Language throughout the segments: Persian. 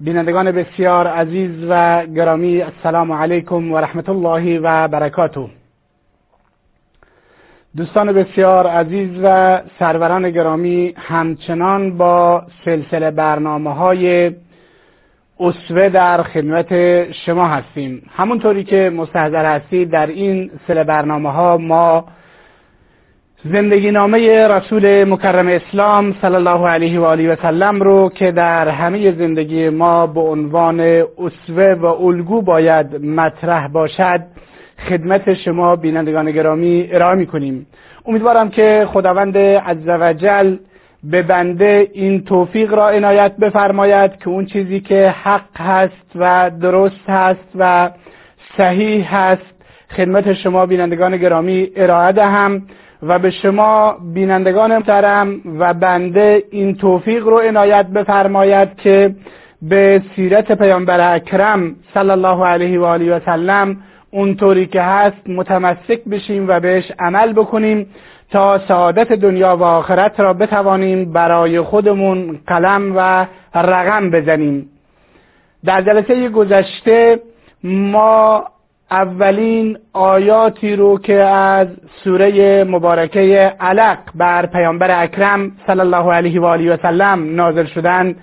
بینندگان بسیار عزیز و گرامی السلام علیکم و رحمت الله و برکاته. دوستان بسیار عزیز و سروران گرامی همچنان با سلسله برنامه های اسوه در خدمت شما هستیم. همونطوری که مستحضر هستید در این سلسله برنامه ها ما زندگی نامه رسول مکرم اسلام صلی الله علیه و آله و سلم رو که در همه زندگی ما به عنوان اسوه و الگو باید مطرح باشد خدمت شما بینندگان گرامی ارائه می کنیم امیدوارم که خداوند عزوجل به بنده این توفیق را عنایت بفرماید که اون چیزی که حق هست و درست هست و صحیح هست خدمت شما بینندگان گرامی ارائه دهم. و به شما بینندگان محترم و بنده این توفیق رو عنایت بفرماید که به سیرت پیامبر اکرم صلی الله علیه و آله و سلم اونطوری که هست متمسک بشیم و بهش عمل بکنیم تا سعادت دنیا و آخرت را بتوانیم برای خودمون قلم و رقم بزنیم. در جلسه گذشته ما اولین آیاتی رو که از سوره مبارکه علق بر پیامبر اکرم صلی الله علیه و آله و سلم نازل شدند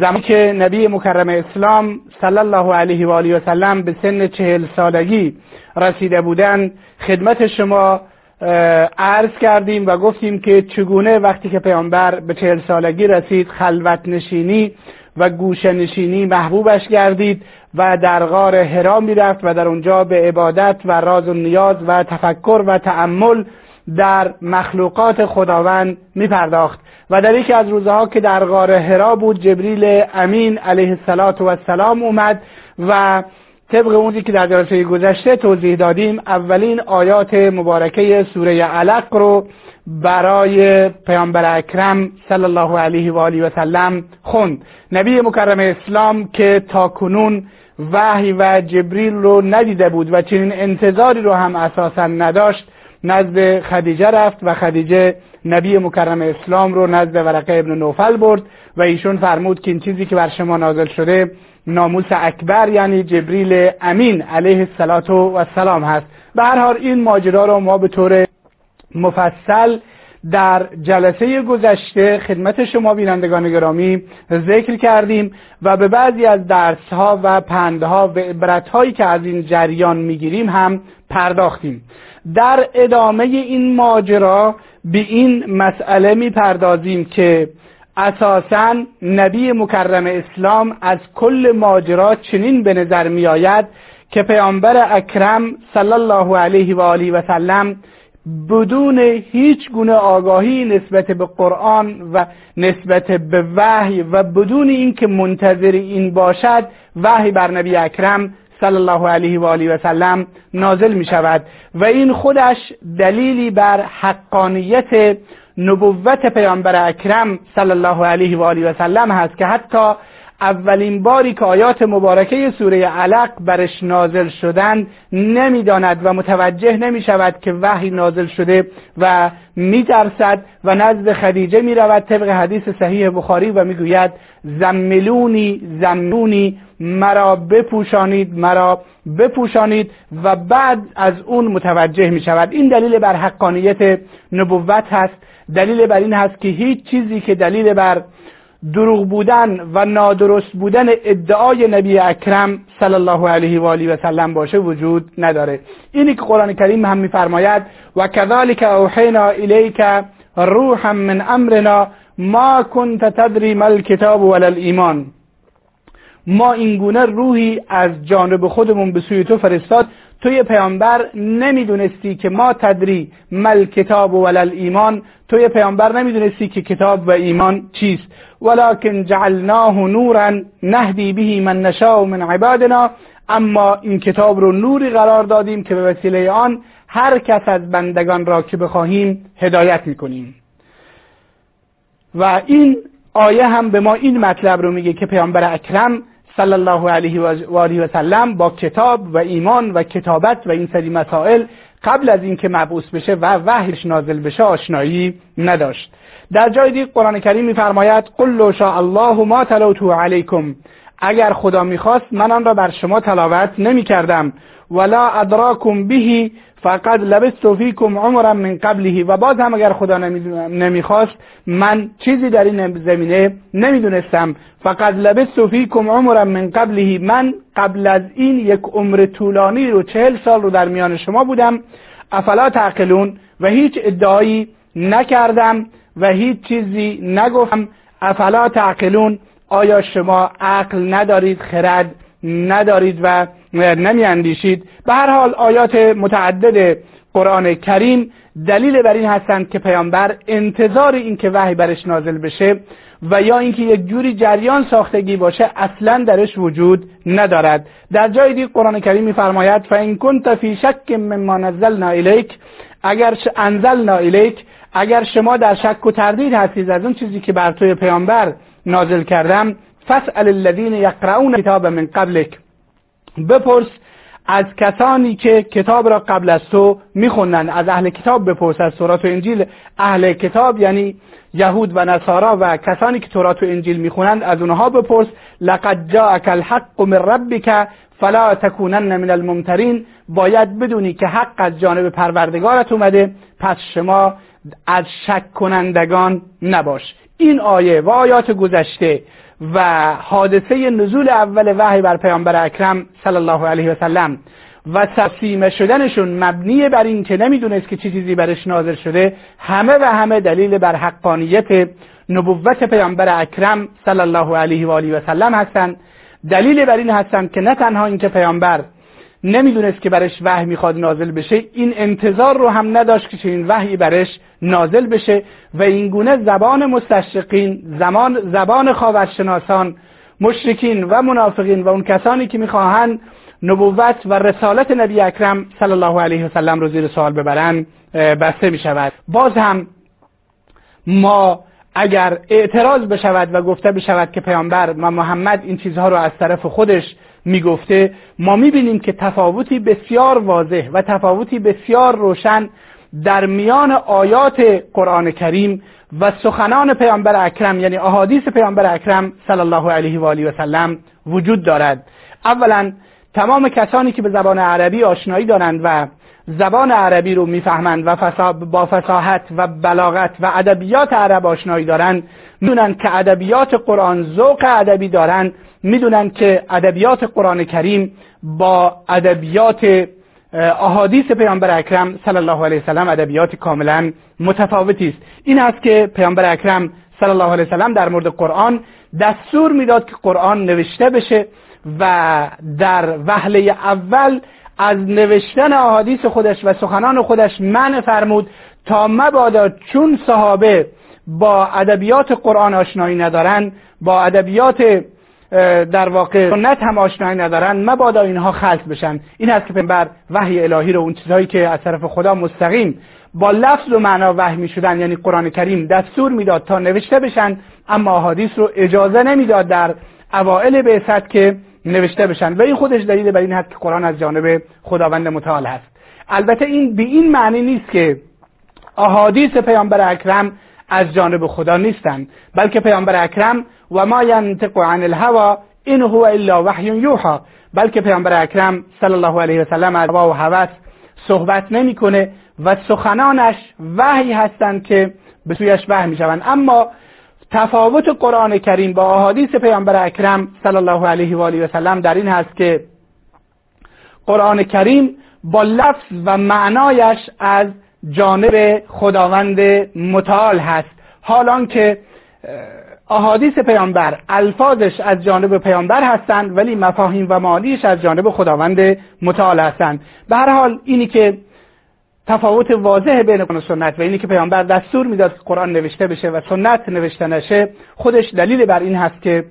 زمانی که نبی مکرم اسلام صلی الله علیه و آله و سلم به سن چهل سالگی رسیده بودند. خدمت شما عرض کردیم و گفتیم که چگونه وقتی که پیامبر به چهل سالگی رسید خلوت نشینی و گوشه نشینی محبوبش گردید و در غار حرا می‌رفت و در اونجا به عبادت و راز و نیاز و تفکر و تأمل در مخلوقات خداوند میپرداخت. و در یکی از روزها که در غار حرا بود جبریل امین علیه السلام اومد و طبق اونی که در جلسه گذشته توضیح دادیم اولین آیات مبارکه سوره علق رو برای پیامبر اکرم صلی الله علیه و آله و سلم خوند. نبی مکرم اسلام که تا کنون وحی و جبریل رو ندیده بود و چنین انتظاری رو هم اساسا نداشت نزد خدیجه رفت و خدیجه نبی مکرم اسلام رو نزد ورقه ابن نوفل برد و ایشون فرمود که این چیزی که بر شما نازل شده ناموس اکبر یعنی جبریل امین علیه السلام هست. به هر حال این ماجرا رو ما به طور مفصل در جلسه گذشته خدمت شما بینندگان گرامی ذکر کردیم و به بعضی از درسها و پندها و عبرتهایی که از این جریان می‌گیریم هم پرداختیم. در ادامه این ماجرا به این مسئله می‌پردازیم که اساسا نبی مکرم اسلام از کل ماجرا چنین به نظر میآید که پیامبر اکرم صلی الله علیه و آله و سلم بدون هیچ گونه آگاهی نسبت به قرآن و نسبت به وحی و بدون اینکه منتظر این باشد وحی بر نبی اکرم صلی الله علیه و آله و سلم نازل می شود و این خودش دلیلی بر حقانیت نبوت پیامبر اکرم صلی الله علیه و آله و سلم هست که حتی اولین باری که آیات مبارکه سوره علق برش نازل شدند نمی‌داند و متوجه نمی شود که وحی نازل شده و میترسد و نزد خدیجه می رود طبق حدیث صحیح بخاری و می‌گوید زملونی زملونی مرا بپوشانید مرا بپوشانید و بعد از اون متوجه می شود این دلیل بر حقانیت نبوت هست. دلیل بر این هست که هیچ چیزی که دلیل بر دروغ بودن و نادرست بودن ادعای نبی اکرم صلی الله علیه و آله و سلم باشه وجود نداره. اینی که قرآن کریم هم میفرماید و کذالک اوحینا الیک روحا من امرنا ما كنت تدری ما الكتاب ولا الايمان ما اینگونه روحی از جانب خودمون به سوی تو فرستاد. توی پیامبر نمی‌دونستی که ما تدری مل کتاب و ولل ایمان توی پیامبر نمی‌دونستی که کتاب و ایمان چیست. ولکن جعلناه نورا نهدی به من نشاء من عبادنا. اما این کتاب رو نوری قرار دادیم که به وسیله آن هر کس از بندگان را که بخواهیم هدایت می‌کنیم. و این آیه هم به ما این مطلب رو میگه که پیامبر اکرم صلی الله علیه و آله و سلم با کتاب و ایمان و کتابت و این سری مسائل قبل از اینکه مبعوث بشه و وحیش نازل بشه آشنایی نداشت. در جای دیگه قرآن کریم میفرماید قل لو شاء الله ما تلوتو علیکم. اگر خدا می‌خواست من آن را بر شما تلاوت نمی کردم ولا ادراکم بهی فقط لبست فیکم عمرا من قبله. و باز هم اگر خدا نمی‌خواست من چیزی در این زمینه نمی‌دونستم. فقط لبست فیکم عمرا من قبله. من قبل از این یک عمر طولانی رو چهل سال رو در میان شما بودم. افلا تعقلون؟ و هیچ ادعایی نکردم و هیچ چیزی نگفتم. افلا تعقلون؟ آیا شما عقل ندارید خرد ندارید و نمی اندیشید به هر حال آیات متعدد قرآن کریم دلیل بر این هستند که پیامبر انتظار این که وحی برش نازل بشه و یا اینکه یک جوری جریان ساختگی باشه اصلا درش وجود ندارد. در جای دیگه قرآن کریم میفرماید فان کنت فی شک مما نزلنا الیک اگر انزلنا الیک اگر شما در شک و تردید هستید از اون چیزی که بر توی پیامبر نازل کردم فاسأل الذین یقرؤون کتاب من قبلک بپرس از کسانی که کتاب را قبل از تو میخوندن از اهل کتاب بپرس از تورات و انجیل. اهل کتاب یعنی یهود و نصارا و کسانی که تورات و انجیل می‌خونند از اونها بپرس. لقد جاءك الحق من ربك فلا تکونن من الممترین. باید بدونی که حق از جانب پروردگارت اومده. پس شما از شک کنندگان نباش. این آیه و آیات گذشته و حادثه نزول اول وحی بر پیامبر اکرم صلی الله علیه و سلم و تقسیم شدنشون مبنی بر این که نمی‌دونست که چه چیزی برش نازل شده همه و همه دلیل بر حقانیت نبوت پیامبر اکرم صلی الله علیه و آله و سلم هستند. دلیل بر این هستند که نه تنها اینکه پیامبر نمی‌دونست که برش وحی می‌خواد نازل بشه. این انتظار رو هم نداشت که چنین وحی برش نازل بشه. و این گونه زبان مستشرقین زمان زبان خاورشناسان مشرکین و منافقین و اون کسانی که می‌خواهند نبوت و رسالت نبی اکرم صلی الله علیه و سلم رو زیر سوال ببرن بسته می شود باز هم ما اگر اعتراض بشود و گفته بشود که پیامبر و محمد این چیزها رو از طرف خودش می‌گفته ما می‌بینیم که تفاوتی بسیار واضح و تفاوتی بسیار روشن در میان آیات قرآن کریم و سخنان پیامبر اکرم یعنی احادیث پیامبر اکرم صلی الله علیه و آله و سلم وجود دارد. اولا تمام کسانی که به زبان عربی آشنایی دارند و زبان عربی رو می‌فهمند و با فصاحت و بلاغت و ادبیات عرب آشنایی دارند می‌دونند که ادبیات قرآن ذوق ادبی دارند می‌دونند که ادبیات قرآن کریم با ادبیات احادیث پیامبر اکرم صلی الله علیه وسلم ادبیات کاملا متفاوتی است. این است که پیامبر اکرم صلی الله علیه وسلم در مورد قرآن دستور می‌داد که قرآن نوشته بشه و در وهله اول از نوشتن احادیث خودش و سخنان خودش من فرمود تا مبادا چون صحابه با ادبیات قرآن آشنایی ندارن با ادبیات در واقع سنت هم آشنایی ندارن مبادا اینها خلط بشن. این هست که پیامبر وحی الهی رو اون چیزهایی که از طرف خدا مستقیم با لفظ و معنا وحی می شدن یعنی قرآن کریم دستور می‌داد تا نوشته بشن اما احادیث رو اجازه نمی‌داد در اوائل بعثت که نوشته بشن. و این خودش دلیل بر این هست که قرآن از جانب خداوند متعال هست. البته این به این معنی نیست که احادیث پیامبر اکرم از جانب خدا نیستند بلکه پیامبر اکرم و ما ینطق عن الهوا این هو الا وحی یوحا. بلکه پیامبر اکرم صلی الله علیه و سلم از هوا و هوس صحبت نمی‌کنه و سخنانش وحی هستند که به سویش وحی می‌شوند. اما تفاوت قرآن کریم با احادیث پیامبر اکرم صلی الله علیه و آله و سلم در این هست که قرآن کریم با لفظ و معنایش از جانب خداوند متعال هست. حالان که احادیث پیامبر الفاظش از جانب پیامبر هستند ولی مفاهیم و معانیش از جانب خداوند متعال هستند. به هر حال اینی که تفاوت واضح بین قرآن و سنت و اینی که پیامبر دستور می‌داد که قرآن نوشته بشه و سنت نوشته نشه خودش دلیل بر این هست که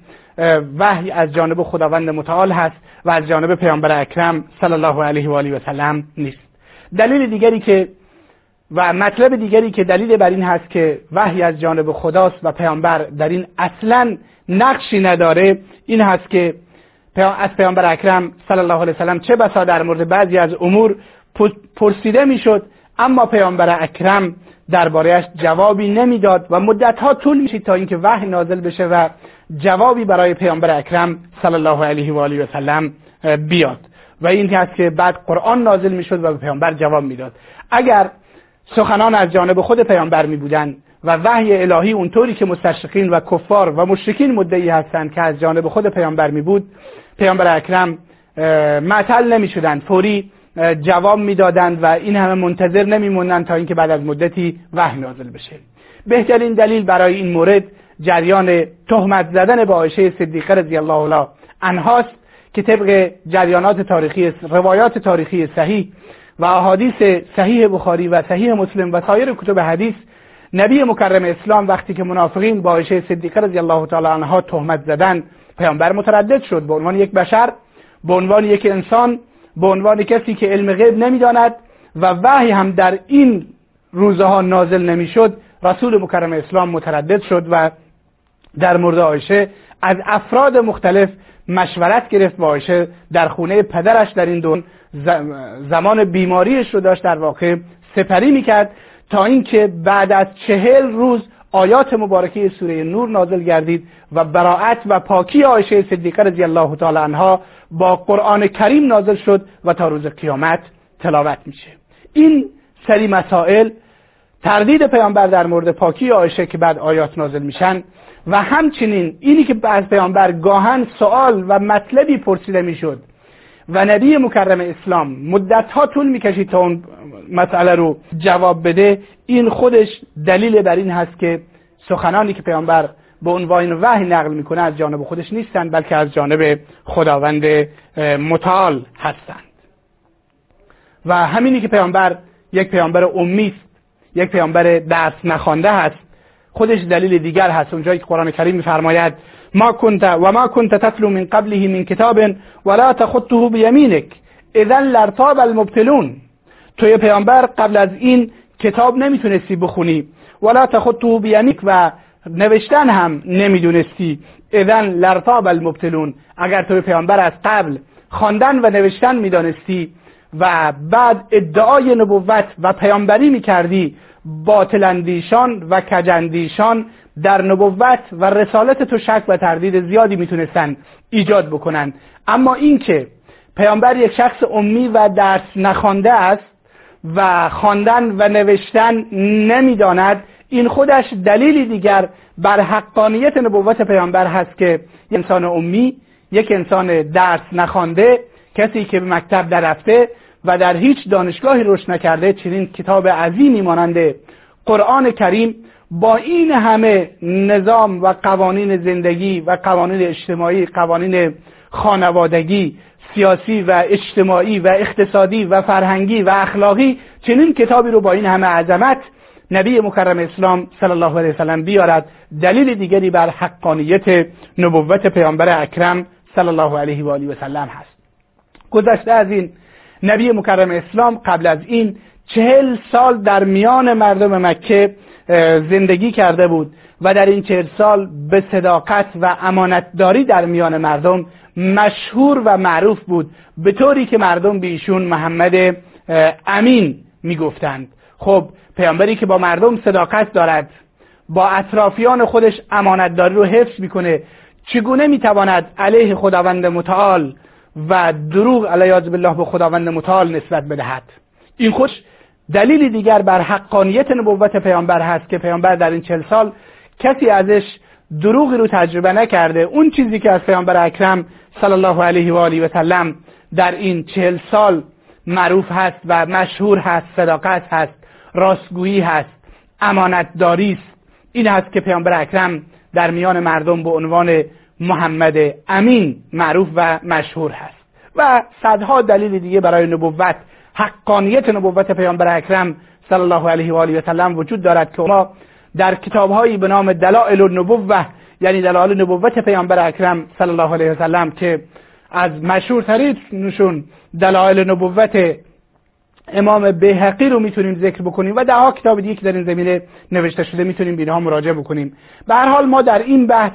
وحی از جانب خداوند متعال هست و از جانب پیامبر اکرم صلی الله علیه و آله و سلم نیست. دلیل دیگری که و مطلب دیگری که دلیل بر این هست که وحی از جانب خداست و پیامبر در این اصلا نقشی نداره این هست که از پیامبر اکرم صلی الله علیه وسلم چه بسا در مورد بعضی از امور پرسیده می‌شد اما پیامبر اکرم دربارهش جوابی نمی‌داد و مدتها طول میشید تا اینکه وحی نازل بشه و جوابی برای پیامبر اکرم صلی الله علیه و آله و سلم بیاد. و این هست که بعد قرآن نازل می‌شد و به پیامبر جواب می‌داد. اگر سخنان از جانب خود پیامبر می بودن و وحی الهی اونطوری که مستشرقین و کفار و مشرکین مدعی هستند که از جانب خود پیامبر می بود پیامبر اکرم معطل نمی شدند فوری جواب می‌دادند و این همه منتظر نمیموندن تا اینکه بعد از مدتی وحی نازل بشه. بهترین دلیل برای این مورد جریان تهمت زدن به عایشه صدیقه رضی الله عنها انهاست که طبق جریانات تاریخی روایات تاریخی صحیح و احادیث صحیح بخاری و صحیح مسلم و سایر کتب حدیث نبی مکرم اسلام وقتی که منافقین با عایشه صدیقه رضی الله تعالی عنها تهمت زدن پیامبر متردد شد. به عنوان یک بشر به عنوان یک انسان به عنوان کسی که علم غیب نمی‌داند و وحی هم در این روزها نازل نمی‌شد رسول مکرم اسلام متردد شد و در مورد عایشه از افراد مختلف مشورت گرفت با عایشه در خونه پدرش در این دون زمان بیماریش رو داشت در واقع سپری می‌کرد تا اینکه بعد از چهل روز آیات مبارکه سوره نور نازل گردید و براعت و پاکی عایشه صدیقه رضی الله تعالی عنها با قرآن کریم نازل شد و تا روز قیامت تلاوت میشه. این سری مسائل تردید پیامبر در مورد پاکی عایشه که بعد آیات نازل میشن و همچنین اینی که از پیامبر گاهن سوال و مطلبی پرسیده می‌شد و نبی مکرم اسلام مدت ها طول می‌کشید تا اون مسئله رو جواب بده این خودش دلیل بر این هست که سخنانی که پیامبر به عنوان وحی نقل می‌کنه از جانب خودش نیستند بلکه از جانب خداوند متعال هستند. و همینی که پیامبر یک پیامبر امی است یک پیامبر درس نخوانده هست خودش دلیل دیگر هست. اونجایی که قرآن کریم میفرماید ما كنت وما كنت تتلو من قبله من كتاب ولا تخطه بيمينك اذا لارتاب المبتلون. توی پیامبر قبل از این کتاب نمی‌تونستی بخونی. ولا تخطه بیمینک و نوشتن هم نمی‌دونستی. اذا لارتاب المبتلون. اگر توی پیامبر از قبل خواندن و نوشتن می‌دانستی و بعد ادعای نبوت و پیامبری می‌کردی باطلندیشان و کجندیشان در نبوت و رسالت تو شک و تردید زیادی می‌تونستن ایجاد بکنن. اما اینکه پیامبر یک شخص امی و درس نخوانده است و خواندن و نوشتن نمی‌داند. این خودش دلیلی دیگر بر حقانیت نبوت پیامبر هست که انسان امی یک انسان درس نخوانده کسی که به مکتب درفته و در هیچ دانشگاهی رشد نکرده چنین کتاب عظیمی مانند قرآن کریم با این همه نظام و قوانین زندگی و قوانین اجتماعی قوانین خانوادگی سیاسی و اجتماعی و اقتصادی و فرهنگی و اخلاقی چنین کتابی رو با این همه عظمت نبی مکرم اسلام صلی الله علیه وسلم بیارد. دلیل دیگری بر حقانیت نبوت پیامبر اکرم صلی الله علیه و آله و سلم هست. گذشته از این نبی مکرم اسلام قبل از این چهل سال در میان مردم مکه زندگی کرده بود و در این چهل سال به صداقت و امانتداری در میان مردم مشهور و معروف بود. به طوری که مردم به ایشون محمد امین می‌گفتند. خب پیامبری که با مردم صداقت دارد با اطرافیان خودش امانتداری رو حفظ می‌کنه چگونه می‌تواند علیه خداوند متعال و دروغ علیه بالله به خداوند متعال نسبت بدهد؟ این خوش دلیلی دیگر بر حقانیت نبوت پیامبر هست که پیامبر در این چل سال کسی ازش دروغی رو تجربه نکرده. اون چیزی که از پیامبر اکرم صلی الله علیه و آله و سلم در این چهل سال معروف هست و مشهور هست صداقت هست راستگویی هست امانتداری است این هست که پیامبر اکرم در میان مردم به عنوان محمد امین معروف و مشهور هست. و صدها دلیل دیگه برای نبوت حقانیت نبوت پیامبر اکرم صلی الله علیه و آله و سلم وجود دارد که ما در کتابهایی به نام دلائل النبوه یعنی دلائل نبوت پیامبر اکرم صلی الله علیه و سلم که از نشون دلائل نبوت امام بهقی رو می‌تونیم ذکر بکنیم و ده کتاب دیگه که در این زمینه نوشته شده می‌تونیم به مراجعه بکنیم. به هر حال ما در این بحث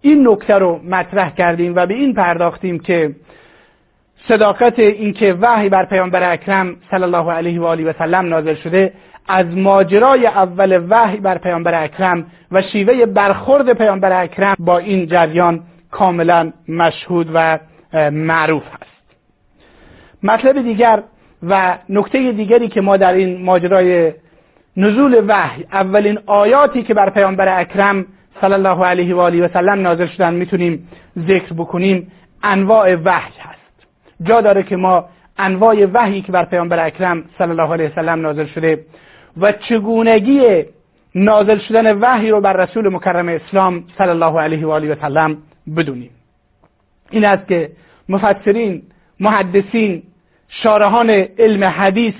این نکته رو مطرح کردیم و به این پرداختیم که صداقت اینکه وحی بر پیامبر اکرم صلی الله علیه و آله و سلم نازل شده از ماجرای اول وحی بر پیامبر اکرم و شیوه برخورد پیامبر اکرم با این جریان کاملا مشهود و معروف هست. مطلب دیگر و نکته دیگری که ما در این ماجرای نزول وحی اولین آیاتی که بر پیامبر اکرم صلی الله علیه و آله و سلم نازل شدن می‌تونیم ذکر بکنیم انواع وحی هست. جا داره که ما انواع وحی که بر پیامبر اکرم صلی الله علیه و سلم نازل شده و چگونگی نازل شدن وحی رو بر رسول مکرم اسلام صلی الله علیه و آله و سلم بدونیم. این است که مفسرین محدثین شارحان علم حدیث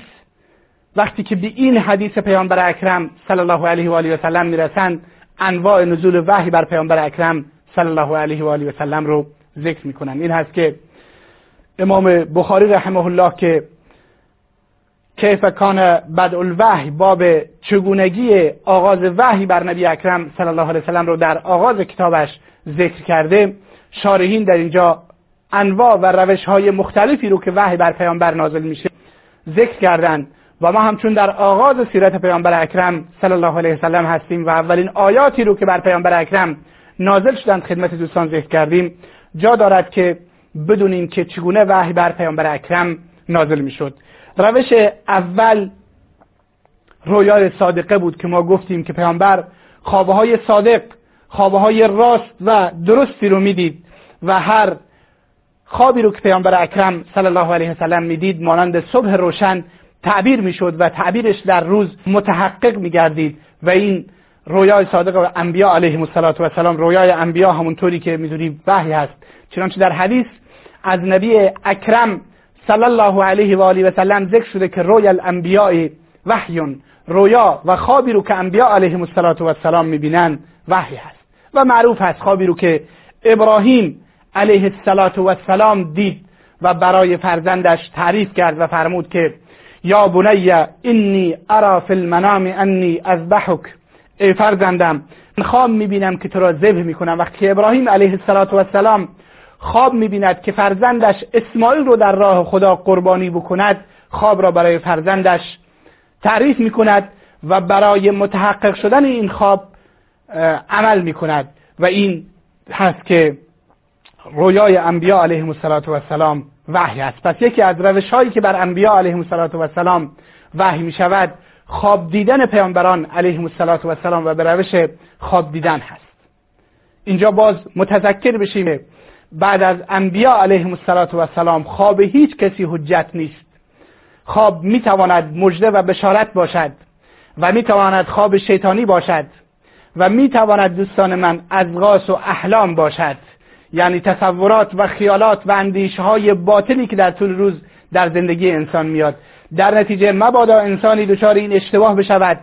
وقتی که به این حدیث پیامبر اکرم صلی الله علیه و آله و سلم می‌رسند انواع نزول وحی بر پیامبر اکرم صلی الله علیه و آله و سلم رو ذکر می‌کنن این هست که امام بخاری رحمه الله که کیف کان بدء الوحی باب چگونگی آغاز وحی بر نبی اکرم صلی الله علیه و سلم رو در آغاز کتابش ذکر کرده. شارحین در اینجا انواع و روش های مختلفی رو که وحی بر پیامبر نازل میشه ذکر کردند و ما همچون در آغاز سیرت پیامبر اکرم صلی الله علیه وسلم هستیم و اولین آیاتی رو که بر پیامبر اکرم نازل شدند خدمت دوستان ذکر کردیم. جا دارد که بدونیم که چگونه وحی بر پیامبر اکرم نازل می‌شد. روش اول رویای صادقه بود که ما گفتیم که پیامبر خوابه های صادق خوابه های راست و درستی رو می‌دید و هر خوابی رو که پیامبر اکرم صلی الله علیه وسلم می‌دید مانند صبح روشن تعبیر می‌شد و تعبیرش در روز متحقق میگردید و این رویای صادق و انبیا علیهم السلام رویای انبیا همونطوری که می‌دونید وحی هست. چنانچه در حدیث از نبی اکرم صلی الله علیه و آله و سلم ذکر شده که روی الانبیاء وحیون رویا و خوابی رو که انبیا علیهم السلام می‌بینن وحی هست. و معروف هست خوابی رو که ابراهیم علیه السلام دید و برای فرزندش تعریف کرد و فرمود که یا بنی انی ارا فی المنام انی اذبحک. ای فرزندم خواب می‌بینم که تو را ذبح می‌کنم. وقتی ابراهیم علیه السلام خواب می‌بیند که فرزندش اسماعیل رو در راه خدا قربانی بکند خواب را برای فرزندش تعریف می‌کند و برای متحقق شدن این خواب عمل می‌کند. و این هست که رویای انبیا علیهم السلام وحی است. پس یکی از روش هایی که بر انبیا علیهم السلام وحی می شود خواب دیدن پیامبران علیهم السلام و به روش خواب دیدن هست. اینجا باز متذکر بشیم بعد از انبیا علیهم السلام خواب هیچ کسی حجت نیست. خواب می‌تواند مژده و بشارت باشد و می‌تواند خواب شیطانی باشد و می‌تواند دوستان من ازغاس و احلام باشد. یعنی تصورات و خیالات و اندیشه های باطلی که در طول روز در زندگی انسان میاد. در نتیجه مبادا انسانی دچار این اشتباه بشود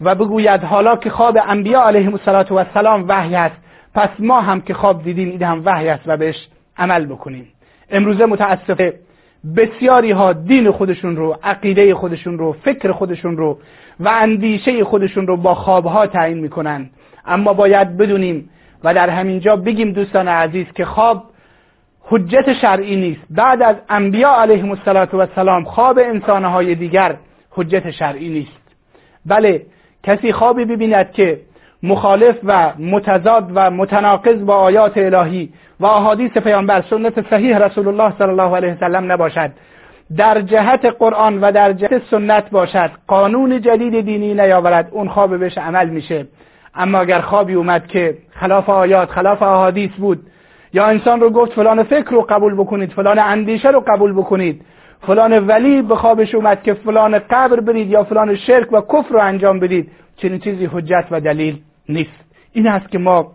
و بگوید حالا که خواب انبیا علیهم السلام وحی است پس ما هم که خواب دیدیم این هم وحی است و بهش عمل بکنیم. امروزه متاسفه بسیاری ها دین خودشون رو عقیده خودشون رو فکر خودشون رو و اندیشه خودشون رو با خوابها تعیین می‌کنن. اما باید بدونیم و در همینجا بگیم دوستان عزیز که خواب حجت شرعی نیست. بعد از انبیا علیهم السلام خواب انسانهای دیگر حجت شرعی نیست. بله کسی خوابی ببیند که مخالف و متضاد و متناقض با آیات الهی و احادیث پیامبر سنت صحیح رسول الله صلی الله علیه وسلم نباشد. در جهت قرآن و در جهت سنت باشد. قانون جدید دینی نیاورد. اون خواب بهش عمل میشه. اما اگر خوابی اومد که خلاف آیات خلاف احادیث بود یا انسان رو گفت فلان فکر رو قبول بکنید فلان اندیشه رو قبول بکنید فلان ولی به خوابش اومد که فلان قبر برید یا فلان شرک و کفر رو انجام بدید چنین چیزی حجت و دلیل نیست. این است که ما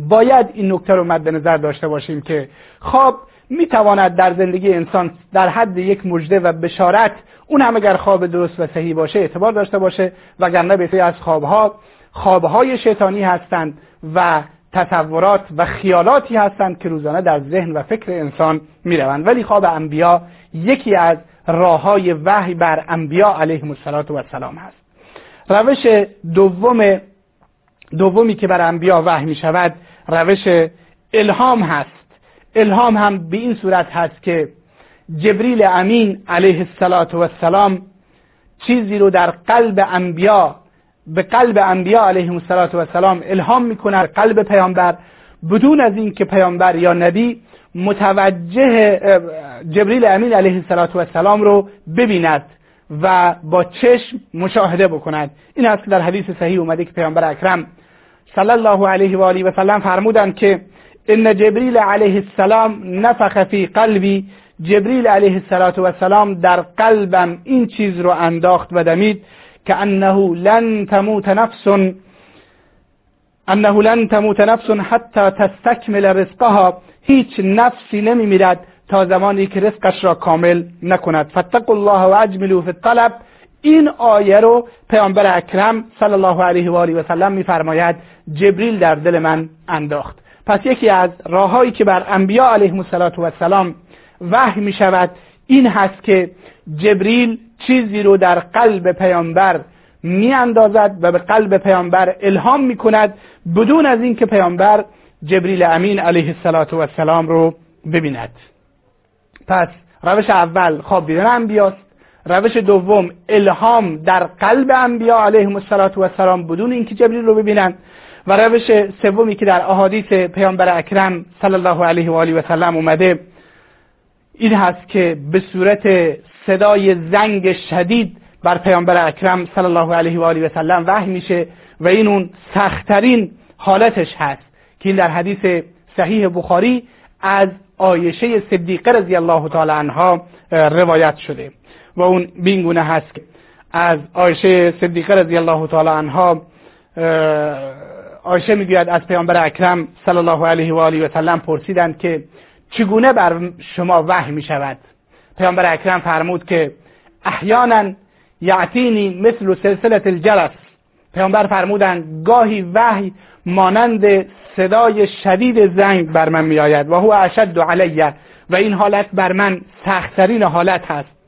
باید این نکته رو مد نظر داشته باشیم که خواب می‌تواند در زندگی انسان در حد یک مژده و بشارت اون هم اگر خواب درست و صحیح باشه اعتبار داشته باشه وگرنه بسیاری از خوابها خوابهای شیطانی هستند و تصورات و خیالاتی هستند که روزانه در ذهن و فکر انسان می‌روند. ولی خواب انبیا یکی از راه های وحی بر انبیا علیهم السلام هست. روش دوم دومی که بر انبیا وحی می شود روش الهام هست. الهام هم به این صورت هست که جبریل امین علیه السلام چیزی رو در قلب انبیا به قلب انبیا علیهم السلام الهام می‌کنه قلب پیامبر بدون از اینکه پیامبر یا نبی متوجه جبریل امین علیه السلام رو ببیند و با چشم مشاهده بکند. این است که در حدیث صحیح اومده که پیامبر اکرم صلی الله علیه و آله و سلم فرمودند که ان جبریل علیه السلام نفخ فی قلبی جبریل علیه السلام در قلبم این چیز رو انداخت و دمید که انه لن تموت نفس انه لن تموت نفس حتی تستکمل رزقها. هیچ نفسی نمیمیرد تا زمانی که رزقش را کامل نکند. فتقوا الله و اجملوا فی الطلب. این آیه رو پیامبر اکرم صلی الله علیه و آله و سلم میفرماید جبریل در دل من انداخت. پس یکی از راههایی که بر انبیا علیهم السلام وحی می شود این هست که جبریل چیزی رو در قلب پیامبر می اندازد و به قلب پیامبر الهام می کند بدون از اینکه پیامبر جبریل امین علیه السلام رو ببیند. پس روش اول خواب دیدن انبیاست. روش دوم الهام در قلب انبیا علیهم السلام بدون اینکه جبریل رو ببینند و روش سومی که در احادیث پیامبر اکرم صلی الله علیه و آله و سلم اومده این هست که به صورت صدای زنگ شدید بر پیامبر اکرم صلی الله علیه و آله و سلم وحی میشه و این اون سختترین حالتش هست که این در حدیث صحیح بخاری از آیشه صدیقه رضی الله تعالی عنها روایت شده. و اون بینگونه هست که از آیشه صدیقه رضی الله تعالی عنها آیشه می‌گوید از پیامبر اکرم صلی الله علیه و آله و سلم پرسیدند که چگونه بر شما وحی می شود پیامبر اکرم فرمود که احیانا یعتینی مثل سلسله الجرس. پیامبر فرمودند گاهی وحی مانند صدای شدید زنگ بر من میآید و هو اشد علیه و این حالت بر من سختترین حالت هست.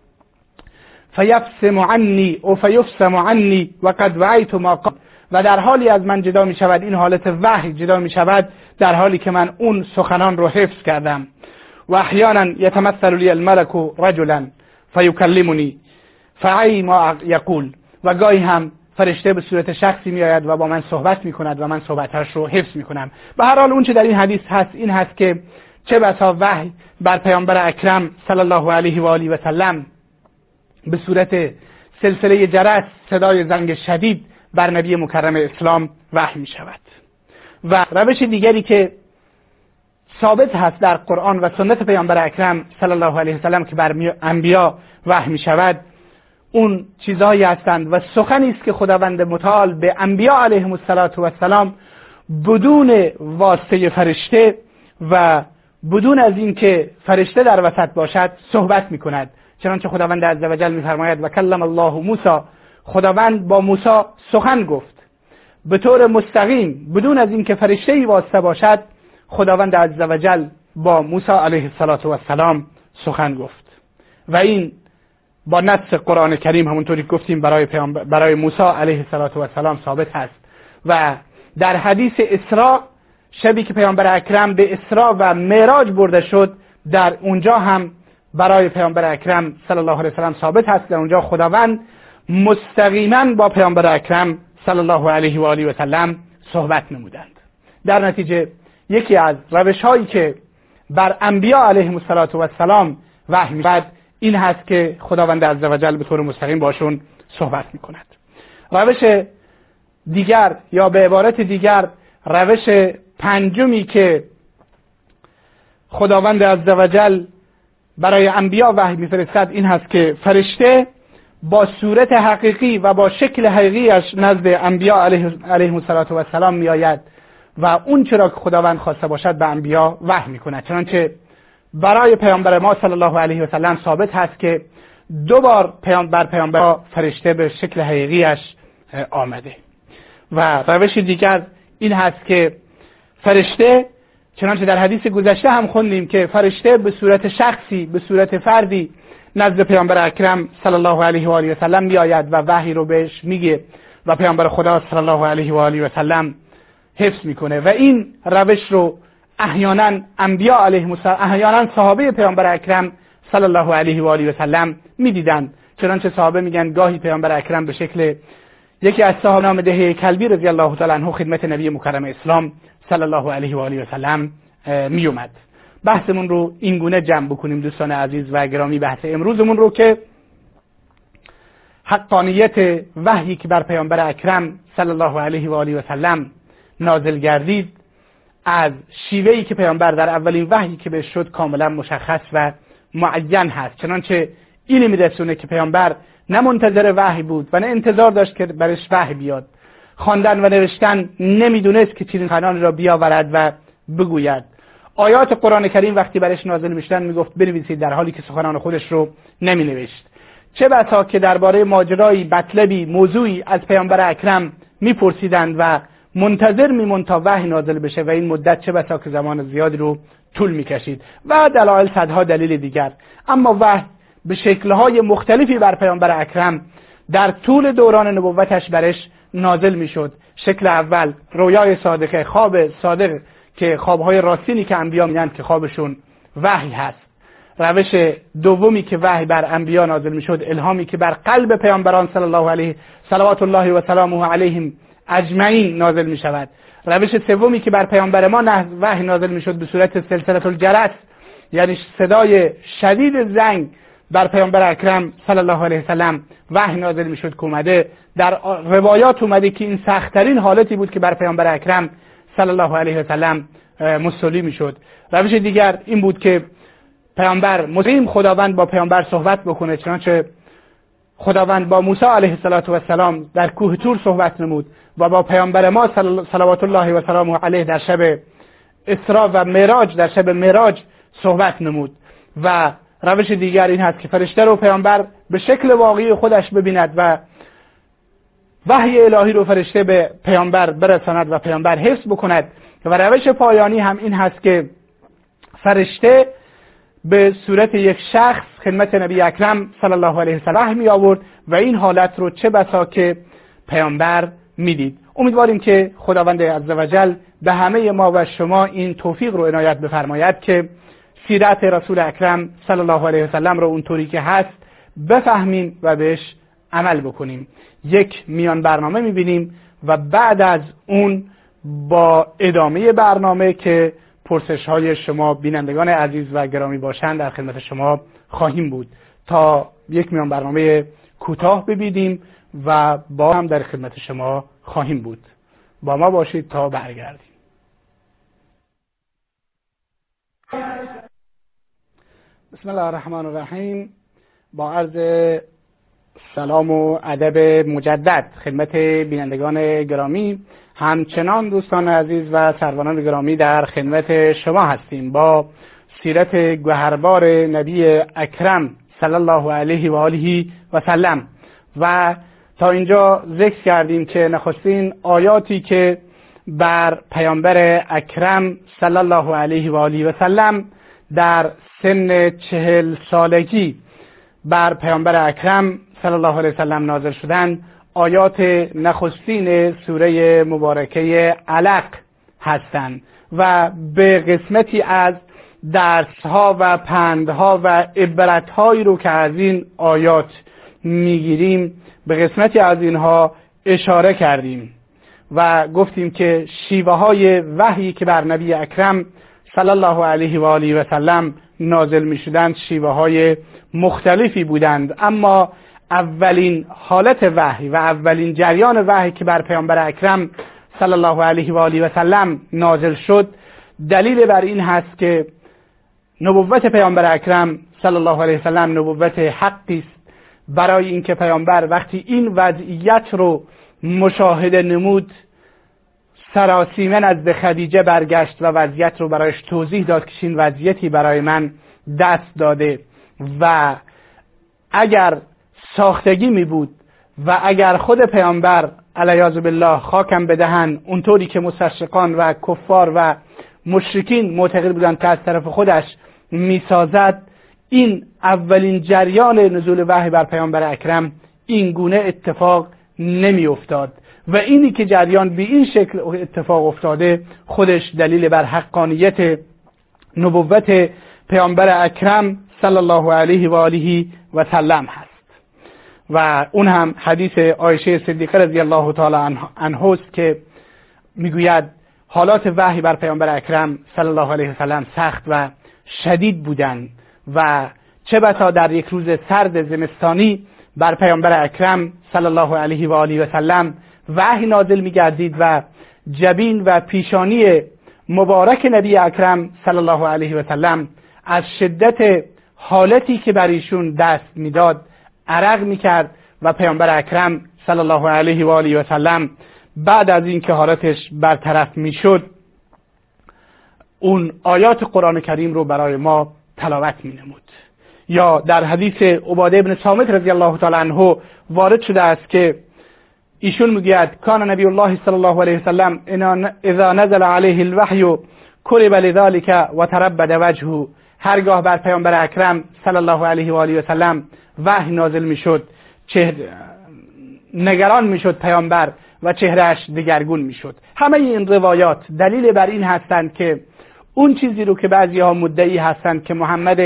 فیفسم عنی او فیفسم عنی و قد وعیت ما و در حالی از من جدا می شود این حالت وحی جدا می شود در حالی که من اون سخنان رو حفظ کردم. و احیانا یتمثل لی الملک رجلا فیکلمنی فعی ما یقول. و گاهی هم فرشته به صورت شخصی میآید و با من صحبت می کند و من صحبتش رو حفظ می کنم. به هر حال اون چه در این حدیث هست این هست که چه بسا وحی بر پیامبر اکرم صلی الله علیه و آله و سلم به صورت سلسله جرس صدای زنگ شدید بر نبی مکرم اسلام وحی می شود و روش دیگری که ثابت هست در قرآن و سنت پیامبر اکرم صلی الله علیه وسلم که بر انبیا وحی می شود اون چیزهایی هستند و سخنی است که خداوند متعال به انبیا علیهم السلام بدون واسطه فرشته و بدون از اینکه فرشته در وسط باشد صحبت می کند چنانچه خداوند عزوجل میفرماید و کلم الله موسی. خداوند با موسی سخن گفت. به طور مستقیم بدون از اینکه فرشته ای واسطه باشد خداوند عزوجل با موسی علیه السلام سخن گفت. و این با نص قرآن کریم همونطوری گفتیم برای برای موسی علیه السلام ثابت هست. و در حدیث اسراء شبی که پیامبر اکرم به اسراء و معراج برده شد در اونجا هم برای پیامبر اکرم صلی الله علیه وسلم ثابت هست در اونجا خداوند مستقیما با پیامبر اکرم صلی الله علیه و آله و سلم صحبت نمودند. در نتیجه یکی از روش هایی که بر انبیا علیهم السلام وحی می‌برد این هست که خداوند عزوجل به طور مستقیم باشون صحبت می‌کند. روش دیگر یا به عبارت دیگر روش پنجمی که خداوند عزوجل برای انبیا وحی میفرستد این هست که فرشته با صورت حقیقی و با شکل حقیقیش نزد انبیا علیه السلام میآید و اون چرا که خداوند خواسته باشد به انبیا وحی می‌کند. چنانچه برای پیامبر ما صلی الله علیه و سلم ثابت هست که دو بار پیامبر پیامبر فرشته به شکل حقیقیش آمده. و روش دیگر این هست که فرشته چنانچه در حدیث گذشته هم خوندیم که فرشته به صورت شخصی به صورت فردی نزد پیامبر اکرم صلی الله علیه و آله و سلم میآید و وحی رو بهش میگه و پیامبر خدا صلی الله علیه و آله و سلم حفظ می‌کنه. و این روش رو احیانا انبیا السلام احیانا صحابه پیامبر اکرم صلی الله علیه و آله و سلم می‌دیدند. چنانچه صحابه میگن گاهی پیامبر اکرم به شکل یکی از صحابه نام دهه کلبی رضی الله تعالی عنه خدمت نبی مکرم اسلام صلی الله علیه و آله و سلم می اومد بحثمون رو این گونه جمع بکنیم دوستان عزیز و گرامی بحث امروزمون رو که حقانیت وحی که بر پیامبر اکرم صلی الله علیه و آله و سلم نازل گردید از شیوهی که پیامبر در اولین وحی که بهش شد کاملا مشخص و معین هست. چنانچه این میرسونه که پیامبر نه منتظر وحی بود و نه انتظار داشت که برش وحی بیاد. خواندن و نوشتن نمی‌دونست که چنین سخنان را بیاورد و بگوید. آیات قرآن کریم وقتی برش نازل می‌شدن می‌گفت بنویسید در حالی که سخنان خودش رو نمی نوشت چه بسا که درباره ماجرایی مطلبی موضوعی از پیامبر اکرم میپرسیدند و منتظر میمون تا وحی نازل بشه و این مدت چه بسا که زمان زیادی رو طول می‌کشید. و دلایل صدها دلیل دیگر. اما وحی به شکلهای مختلفی بر پیامبر اکرم در طول دوران نبوتش برش نازل می‌شد. شکل اول رویای صادقه خواب صادق که خوابهای راستینی که انبیا میگن که خوابشون وحی هست. روش دومی که وحی بر انبیا نازل می‌شد الهامی که بر قلب پیامبران صلی الله علیه صلوات الله و سلامه علیهم اجمعین نازل می شود روش سومی که بر پیامبر ما وحی نازل می شد به صورت سلسله الجرس یعنی صدای شدید زنگ بر پیامبر اکرم صلی الله علیه وسلم وحی نازل می شد که اومده. در روایات اومده که این سختترین حالتی بود که بر پیامبر اکرم صلی الله علیه وسلم مصلی می شد روش دیگر این بود که پیامبر مستقیم خداوند با پیامبر صحبت بکنه چنانچه خداوند با موسی علیه السلام در کوه تور صحبت نمود و با پیامبر ما صلوات الله و سلام علیه در شب اسراء و معراج در شب معراج صحبت نمود. و روش دیگر این هست که فرشته رو پیامبر به شکل واقعی خودش ببیند و وحی الهی رو فرشته به پیامبر برساند و پیامبر حفظ بکند. و روش پایانی هم این هست که فرشته به صورت یک شخص خدمت نبی اکرم صلی الله علیه وسلم می آورد و این حالت رو چه بسا که پیامبر می‌دید. امیدواریم که خداوند عزوجل به همه ما و شما این توفیق رو عنایت بفرماید که سیرت رسول اکرم صلی الله علیه وسلم رو اونطوری که هست بفهمیم و بهش عمل بکنیم. یک میان برنامه می‌بینیم و بعد از اون با ادامه برنامه که پرسش های شما بینندگان عزیز و گرامی باشند در خدمت شما خواهیم بود. تا یک میان برنامه کوتاه ببینیم و با هم در خدمت شما خواهیم بود. با ما باشید تا برگردیم. بسم الله الرحمن الرحیم. با عرض سلام و ادب مجدد خدمت بینندگان گرامی. همچنان دوستان عزیز و سروانان گرامی در خدمت شما هستیم. با سیرت گوهربار نبی اکرم صلی الله علیه و آله و سلم. و تا اینجا ذکر کردیم که نخستین آیاتی که بر پیامبر اکرم صلی الله علیه و آله و سلم در سن چهل سالگی بر پیامبر اکرم صلی الله علیه و سلم نازل شدند آیات نخستین سوره مبارکه علق هستند و به قسمتی از درسها و پندها و عبرتهایی رو که از این آیات می‌گیریم به قسمتی از اینها اشاره کردیم و گفتیم که شیوه های وحی که بر نبی اکرم صلی الله علیه و آله و سلم نازل می شدند شیوه های مختلفی بودند. اما اولین حالت وحی و اولین جریان وحی که بر پیامبر اکرم صلی الله علیه و آله و سلم نازل شد دلیل بر این هست که نبوت پیامبر اکرم صلی الله علیه و سلم نبوت حقی است. برای اینکه پیامبر وقتی این وضعیت رو مشاهده نمود سراسیمه نزد خدیجه برگشت و وضعیت رو برایش توضیح داد که این وضعیتی برای من دست داده و اگر ساختگی می بود و اگر خود پیامبر علیاذ بالله خاکم بدهن اونطوری که مستشرقان و کفار و مشرکین معتقد بودند که از طرف خودش می‌سازد این اولین جریان نزول وحی بر پیامبر اکرم این گونه اتفاق نمی افتاد. و اینی که جریان به این شکل اتفاق افتاده خودش دلیل بر حقانیت نبوت پیامبر اکرم صلی الله علیه و آله و سلم هست. و اون هم حدیث عایشه صدیقه رضی الله تعالی عنه است که می‌گوید حالات وحی بر پیامبر اکرم صلی الله علیه و سلم سخت و شدید بودند و چه بسا در یک روز سرد زمستانی بر پیامبر اکرم صلی الله علیه و آله و سلم وحی نازل میگردید و جبین و پیشانی مبارک نبی اکرم صلی الله علیه و سلم از شدت حالتی که بر ایشون دست می‌داد عرق می‌کرد و پیامبر اکرم صلی الله علیه و آله و سلم بعد از اینکه حالتش برطرف می‌شد اون آیات قرآن کریم رو برای ما تلاوت می نمود یا در حدیث عباده ابن سامت رضی الله تعالی عنه وارد شده است که ایشون می‌گوید کان نبی الله صلی الله علیه وسلم اذا نزل علیه الوحی کرب لذلك و تربد وجهه. هرگاه بر پیامبر اکرم صلی الله علیه و آله و سلم وحی نازل می‌شد چهر نگران می‌شد پیامبر و چهرهش دگرگون می‌شد. همه این روایات دلیل بر این هستند که اون چیزی رو که بعضی ها مدعی هستند که محمد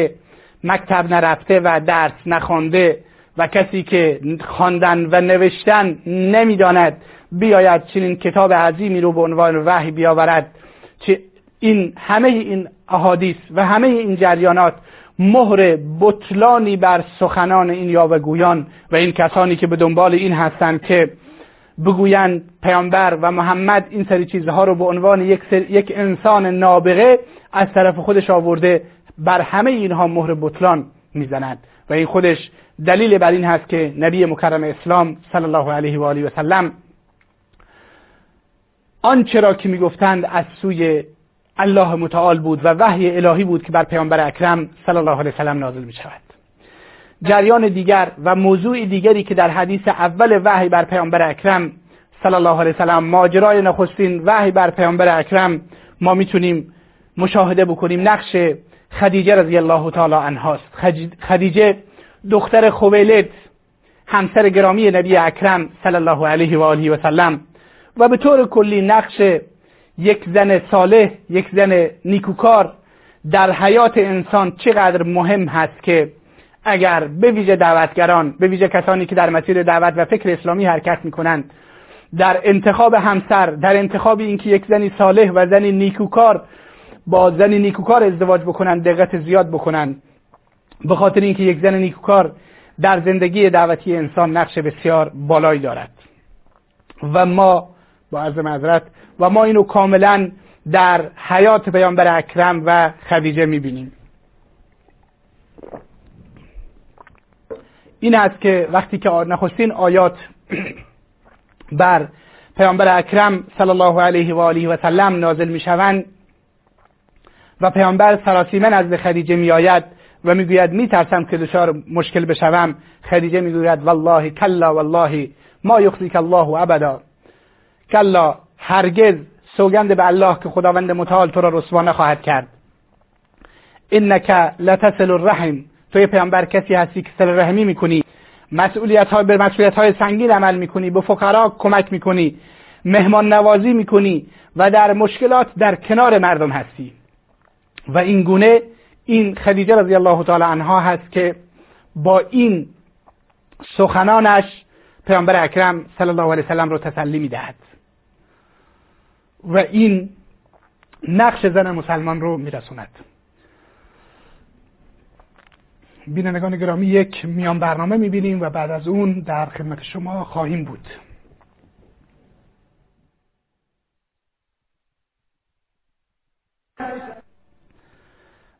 مکتب نرفته و درس نخوانده و کسی که خواندن و نوشتن نمی‌داند بیاید چنین کتاب عظیمی رو به عنوان وحی بیاورد که این همه این احادیث و همه این جریانات مهر بطلانی بر سخنان این یاوهگویان و این کسانی که به دنبال این هستند که بگویند پیامبر و محمد این سری چیزها رو به عنوان یک, یک انسان نابغه از طرف خودش آورده بر همه اینها مهر بطلان می‌زند. و این خودش دلیل بر این هست که نبی مکرم اسلام صلی الله علیه و آله و سلم آنچه را که می‌گفتند از سوی الله متعال بود و وحی الهی بود که بر پیامبر اکرم صلی الله علیه و سلم نازل می شود جریان دیگر و موضوع دیگری که در حدیث اول وحی بر پیامبر اکرم صلی الله علیه و سلم ماجرای نخستین وحی بر پیامبر اکرم ما می‌تونیم مشاهده بکنیم. نقش خدیجه رضی الله تعالی عنهاست خدیجه دختر خویلد همسر گرامی نبی اکرم صلی الله علیه و آله و سلم. و به طور کلی نقش یک زن صالح یک زن نیکوکار در حیات انسان چقدر مهم هست که اگر به ویژه دعوتگران به ویژه کسانی که در مسیر دعوت و فکر اسلامی حرکت می‌کنند در انتخاب همسر در انتخاب اینکه یک زنی صالح و زنی نیکوکار با زنی نیکوکار ازدواج بکنن دقت زیاد بکنن به خاطر اینکه یک زن نیکوکار در زندگی دعوتی انسان نقش بسیار بالایی دارد. و ما با عرض معذرت و ما اینو کاملا در حیات پیامبر اکرم و خدیجه می‌بینیم. این است که وقتی که نخستین آیات بر پیامبر اکرم صلی الله علیه و آله و سلم نازل می‌شوند و پیامبر سراسیمه نزد خدیجه میآید و می‌گوید میترسم که دچار مشکل بشوم. خدیجه می‌گوید والله کلا والله ما یخزیک الله ابدا. کلا هرگز سوگند به الله که خداوند متعال تو را رسوا نخواهد کرد. انک لتصل الرحم. توی پیامبر کسی هستی که سر رحمی می‌کنی. مسئولیت های به مسئولیت های سنگین عمل می‌کنی. به فقرا کمک می‌کنی. مهمان نوازی می‌کنی. و در مشکلات در کنار مردم هستی. و این گونه این خدیجه رضی الله تعالی عنها هست که با این سخنانش پیامبر اکرم صلی الله علیه وسلم رو تسلی می‌دهد. و این نقش زن مسلمان رو میرسوند. بینندگان گرامی یک میان برنامه می‌بینیم و بعد از اون در خدمت شما خواهیم بود.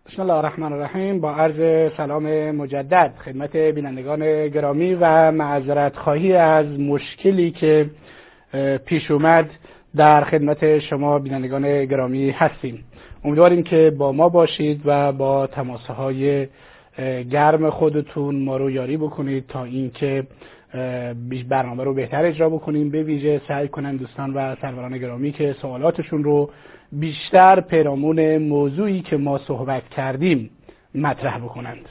بسم الله الرحمن الرحیم. با عرض سلام مجدد. خدمت بینندگان گرامی و معذرت خواهی از مشکلی که پیش اومد در خدمت شما بینندگان گرامی هستیم. امیدواریم که با ما باشید و با تماسه های گرم خودتون ما رو یاری بکنید تا اینکه برنامه رو بهتر اجرا بکنیم. به ویژه سعی کنن دوستان و سروران گرامی که سوالاتشون رو بیشتر پیرامون موضوعی که ما صحبت کردیم مطرح بکنند.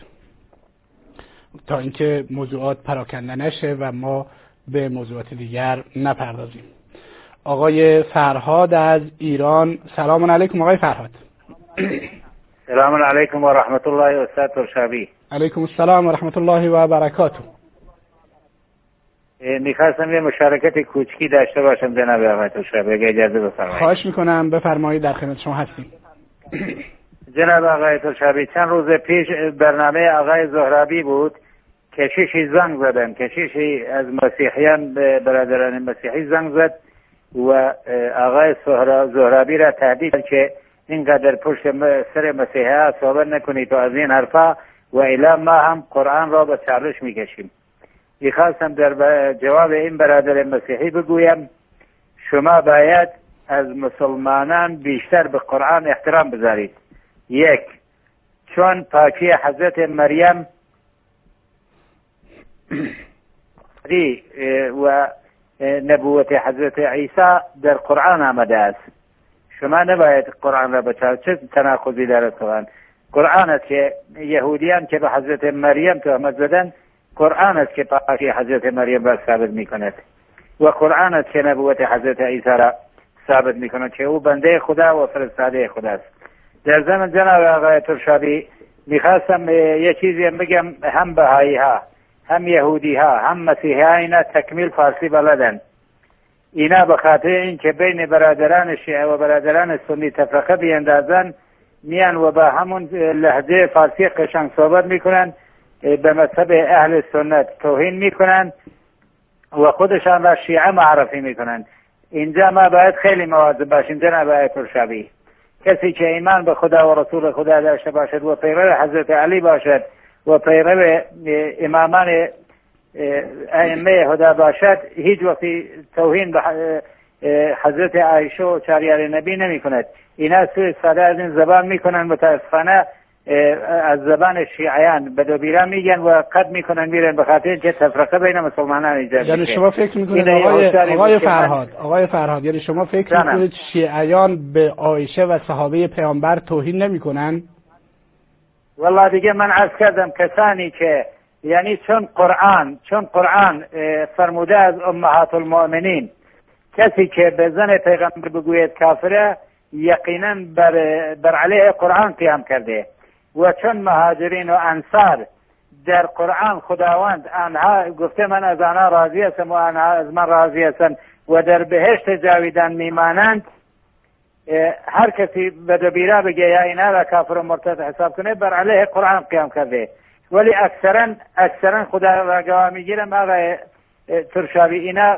تا اینکه موضوعات پراکنده نشه و ما به موضوعات دیگر نپردازیم. آقای فرهاد از ایران. سلام علیکم آقای فرهاد. سلام علیکم و رحمت الله ترشابی علیکم السلام و رحمت الله و برکاته. می‌خواستم یه مشارکت کوچکی داشته باشم جناب آقای ترشابی اگه اجازه بفرمایید. خواهش می‌کنم بفرمایید در خدمت شما هستیم. جناب آقای ترشابی چند روز پیش برنامه آقای زهرابی بود کشیشی زنگ زدن. کشیشی از مسیحیان به برادران مسیحی زنگ زد و آقای زهرابی را تهدید که اینقدر پشت سر مسیحی ها صحبت نکنید و از این حرفا و الا ما هم قرآن را به چالش می‌کشیم. می‌خواستم در جواب این برادر مسیحی بگویم شما باید از مسلمانان بیشتر به قرآن احترام بذارید. یک چون پاکی حضرت مریم و نبوت حضرت عیسی در قرآن آمده است. شما نباید قرآن را بچار چه تناقضی دارد قرآن قرآن است که یهودیان که به حضرت مریم تهمت زدن قرآن است که پاکی حضرت مریم را ثابت می کند و قرآن است که نبوت حضرت عیسی را ثابت می کند که او بنده خدا و فرستاده خداست در زمان جناب آقای ترشابی می‌خواستم یه چیزی بگم هم بهایی ها هم یهودی ها هم مسیحی ها اینا تکمیل فارسی بلدن. اینا به خاطر اینکه بین برادران شیعه و برادران سنی تفرقه بیندازن میان و با همون لحظه فارسی قشنگ صحبت می‌کنن. به مذهب اهل سنت توهین می‌کنن و خودشان را شیعه معرفی می‌کنن اینجا ما باید خیلی مواظب باشیم جناب آیت شبی کسی که ایمان به خدا و رسول خدا داشته باشد و پیرو حضرت علی باشد و پیرو امامان ائمه هدا باشد هیچ وقتی توهین به حضرت عایشه و چاریار نبی نمی کند اینا سوی استفاده از این زبان می‌کنن متاسفانه از زبان شیعیان به میگن و قد می‌کنن میرن به خاطر که تفرقه بین مسلمانان ایجاد یعنی شما فکر می‌کنید آقای, آقای فرهاد آقای فرهاد یعنی شما فکر می‌کنید شیعیان به عایشه و صحابه پیامبر توهین نمی‌کنن؟ والله دیگه من عرض کردم کسانی که یعنی چون قرآن چون قرآن فرموده از امهات المؤمنین کسی که به زن پیغمبر بگوید کافره یقینا بر, بر علیه قرآن قیام کرده. و چون مهاجرین و انصار در قرآن خداوند آنها گفته من از آنها راضی هستم و آنها از من راضی هستم و در بهشت جاویدان میمانند هر کسی به دبیره بگه یا اینا را کافر و مرتد حساب کنه بر علیه قرآن قیام کرده. ولی اکثرا اکثرا خدا را گواه می‌گیرم آقای ترشاوی اینا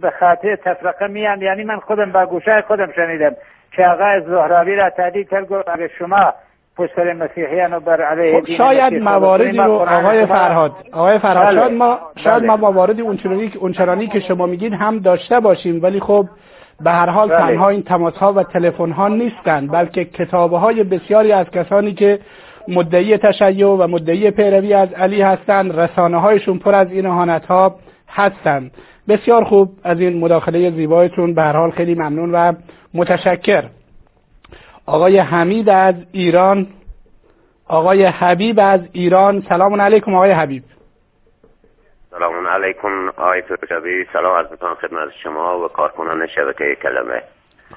به خاطر تفرقه میان. یعنی من خودم با گوشه خودم شنیدم که آقای زهراوی را تهدید کرد گفت شما پشتر مسیحیان و بر علیه خب شاید مواردی رو آقای فرهاد آقای فرهاد بله. شاید ما شاید ما بله. مواردی اونچنانی اونچنانی که شما میگید هم داشته باشیم ولی خب به هر حال بله. تنها این تماس ها و تلفن ها نیستند بلکه کتابه های بسیاری از کسانی که مدعی تشیع و مدعی پیروی از علی هستند رسانه هایشون پر از این اهانت ها هستند بسیار خوب از این مداخله زیبایتون به هر حال خیلی ممنون و متشکر آقای حمید از ایران آقای حبیب از ایران. سلام علیکم آقای حبیب. سلام علیکم آقای فرجابی سلام از می‌کنم خدمت شما و کارکنان شبکه کلمه.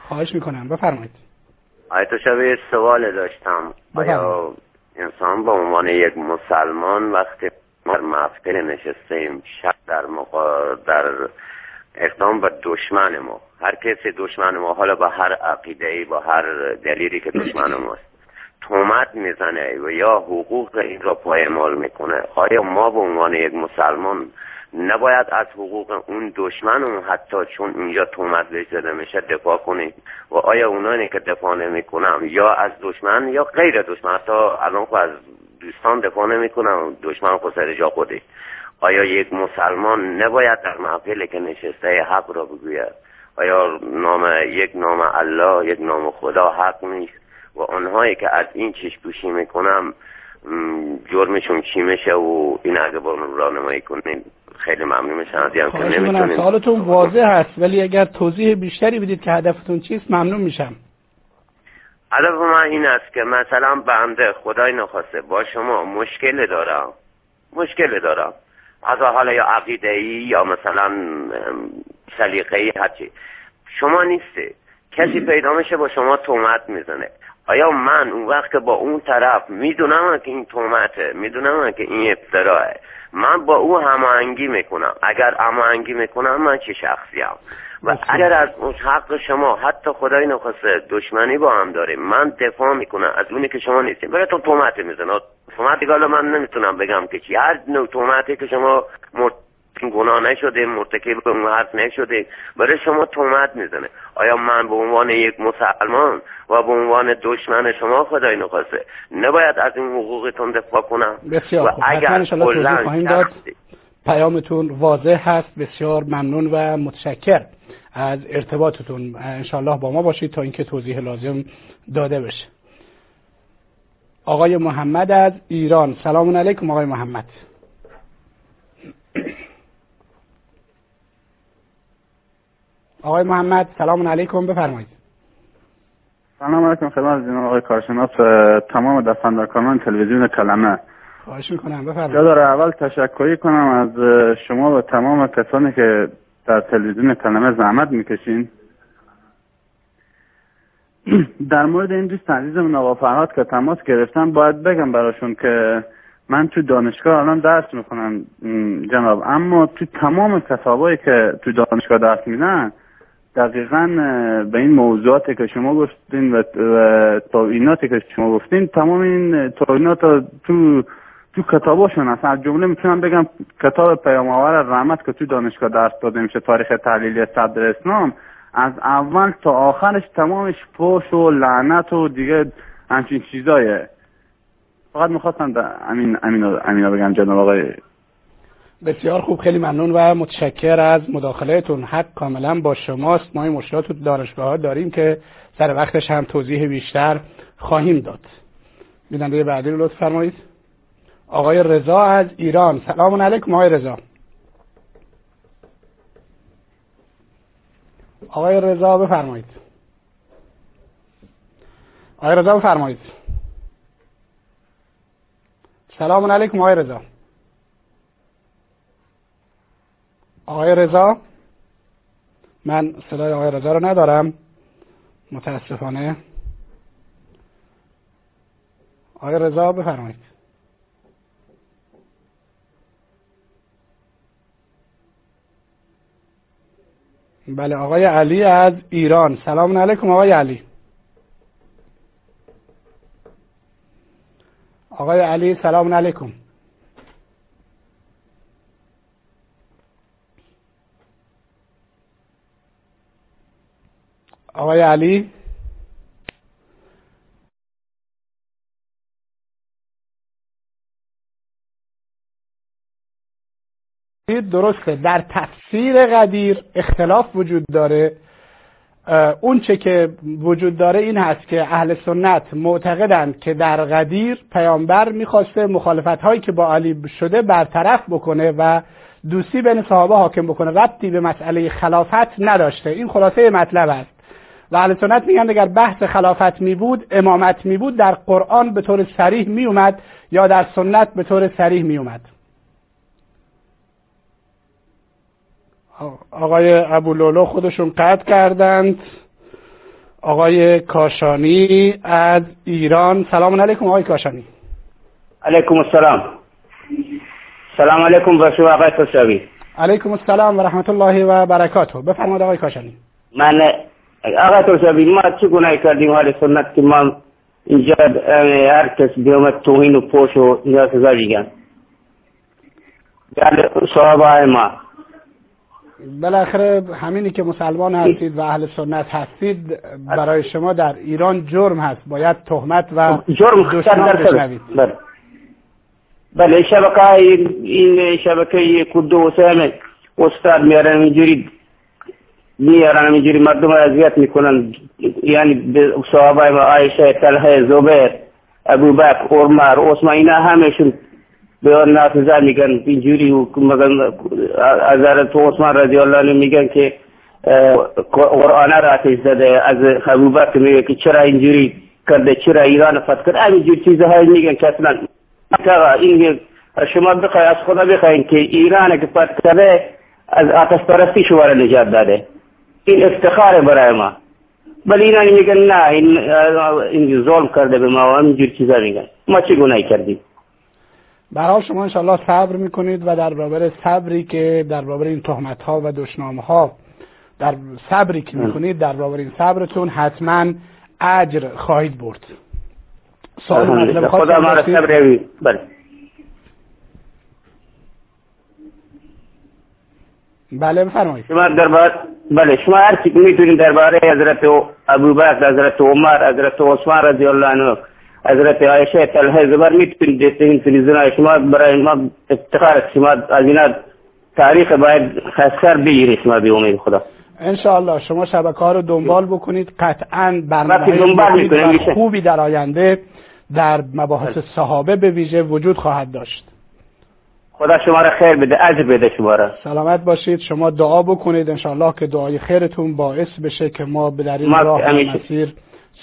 خواهش می‌کنم. بفرمایید. آیت شبیه سوال داشتم. آیا انسان به عنوان یک مسلمان وقتی در مفتر نشستیم شب در, مقا... در اقدام به دشمن ما. هر کسی دشمن ما حالا با هر عقیده با هر دلیلی که دشمن ماست تومت می‌زنه و یا حقوق این را پایمال می‌کنه. آیا ما به عنوان یک مسلمان نباید از حقوق اون دشمن حتی چون اینجا تومت بهش زده میشه دفاع کنیم؟ و آیا اونانی که دفاع نمی‌کنم یا از دشمن یا غیر دشمن. حتی الان خب از دوستان دفاع نمی‌کنم دشمن خود سر جا آیا یک مسلمان نباید در محفل که نشسته حق را بگوید؟ آیا نام یک نام الله یک نام خدا حق نیست؟ و آنهایی که از این چشم پوشی می‌کنم جرمشون چی میشه و این اگه با راهنمایی کنید خیلی ممنون میشن از که نمی‌تونید سوالتون واضح هست ولی اگر توضیح بیشتری بدید که هدفتون چیست ممنون میشم. هدف من این است که مثلا بنده خدای نخواسته با شما مشکل دارم. مشکل دارم. از حالا یا عقیده ای یا مثلا سلیقه ای هرچی. شما نیسته کسی پیدا میشه با شما تومت می‌زنه. آیا من اون وقت که با اون طرف می‌دونم که این تومته می‌دونم که این افتراه من با او هماهنگی می‌کنم. اگر هماهنگی می‌کنم من چه شخصی هم و اگر از اون حق شما حتی خدای نخواسته دشمنی با هم داریم من دفاع می‌کنم از اونی که شما نیستیم برای تو تومت می‌زنه. تومتی که من نمی‌تونم بگم که چی. هر نوع تومتی که شما گناه نشده مرتکب اون حرف نشده برای شما تومت می‌زنه. آیا من به عنوان یک مسلمان و به عنوان دشمن شما خدای نخواسته؟ نباید از این حقوقتون دفاع کنم؟ بسیار خوب. اگر داد. پیامتون واضح هست. بسیار ممنون و متشکر از ارتباطتون. انشالله با ما باشید تا اینکه توضیح لازم داده بشه. آقای محمد از ایران. سلام علیکم آقای محمد. آقای محمد سلام علیکم بفرمایید. سلام علیکم خدمت جناب آقای کارشناس. تمام دستاندرکاران تلویزیون کلمه. خواهش می‌کنم بفرمایید. داره اول تشکری کنم از شما و تمام کسانی که در تلویزیون کلمه زحمت می‌کشین. در مورد این دوست عزیزم آقا فرهاد که تماس گرفتم باید بگم براشون که من تو دانشگاه الان درس می‌کنم جناب. اما تو تمام کتابایی که تو دانشگاه درس میدن دقیقا به این موضوعاتی که شما گفتین و تویناتی که شما گفتین تمام این توینات تو تو کتاباشون هست. از جمله می‌تونم بگم کتاب پیامآور رحمت که تو دانشگاه درس داده میشه تاریخ تحلیلی صدر اسلام. از اول تا آخرش تمامش فوش و لعنت و دیگه همچین چیزایه. فقط می‌خواستم امین امین بگم جناب آقای. بسیار خوب خیلی ممنون و متشکر از مداخلهتون. حق کاملا با شماست. ما این مشکلات تو دانشگاه داریم که سر وقتش هم توضیح بیشتر خواهیم داد. بیننده بعدی رو لطف فرمایید. آقای رضا از ایران. سلام علیکم آقای رضا. آقای رضا بفرمایید. آقای رضا بفرمایید. سلام علیکم آقای رضا. آقای رضا من صدای آقای رضا رو ندارم. متاسفانه. آقای رضا بفرمایید. بله آقای علی از ایران. سلام علیکم آقای علی. آقای علی سلام علیکم. آقای علی؟ درسته. در تفسیر قدیر اختلاف وجود داره. اون چه که وجود داره این هست که اهل سنت معتقدند که در قدیر پیامبر می‌خواسته مخالفت هایی که با علی شده برطرف بکنه و دوستی بین صحابه حاکم بکنه. ربطی به مسئله خلافت نداشته. این خلاصه مطلب است. و اهل سنت میگن اگر بحث خلافت می بود امامت می بود در قرآن به طور سریح می اومد یا در سنت به طور سریح می اومد آقای ابولولو خودشون قطع کردند. آقای کاشانی از ایران. سلام علیکم آقای کاشانی. علیکم السلام. سلام علیکم و شما آقای توسوی علیکم السلام و رحمت الله و برکاته. بفرمایید آقای کاشانی. من آقای توسوی ما چه گناهی کردیم حال سنت که ما اینجا هر کس بیومد توهین و پوش و اینجا سزا دیگن صحابه ما. بالاخره همینی که مسلمان هستید و اهل سنت هستید برای شما در ایران جرم هست. باید تهمت و جرم بشنوید. بله. بله شبکه این شبکه کرد و استاد میارن اینجوری میارن اینجوری مردم اذیت می‌کنن. یعنی به صحابه ما عایشه طلحه زبیر ابو بکر عمر عثمان اینا همشون به نافذه میگن اینجوری مگن حضرت عثمان رضی الله عنه میگن که قرآن را آتش زده از ابو بکر میگه که چرا اینجوری کرده چرا ایران فتح کرد همینجور چیزهای میگن که اصلا این شما بخوای از خدا بخواین که ایران که فتح کرده از آتش پرستی شما نجات داده این افتخار برای ما ولی اینا میگن نه این ظلم کرده به ما و همینجور چیزا میگن ما چه گناهی کردیم برای شما انشاءالله صبر می‌کنید و در برابر صبری که در برابر این تهمت ها و دشنامه ها در صبری که می‌کنید در برابر این صبرتون حتما اجر خواهید برد. سوال خدا ما صبر بله. بله بفرمایید. شما دربار بله شما هر چی می‌تونید درباره حضرت ابوبکر حضرت عمر حضرت عثمان رضی الله عنه حضرت عایشه طلحه زبر می‌تونید این تلویزیون شما برای ما افتخار شما از اینا تاریخ باید خسکر بگیرید شما به امید خدا. انشاءالله شما شبکه ها رو دنبال بکنید. قطعا برنامه خوبی در آینده در مباحث صحابه به ویژه وجود خواهد داشت. خدا شما را خیر بده اجر بده شما را. سلامت باشید. شما دعا بکنید انشاءالله که دعای خیرتون باعث بشه که ما به در این راه مسیر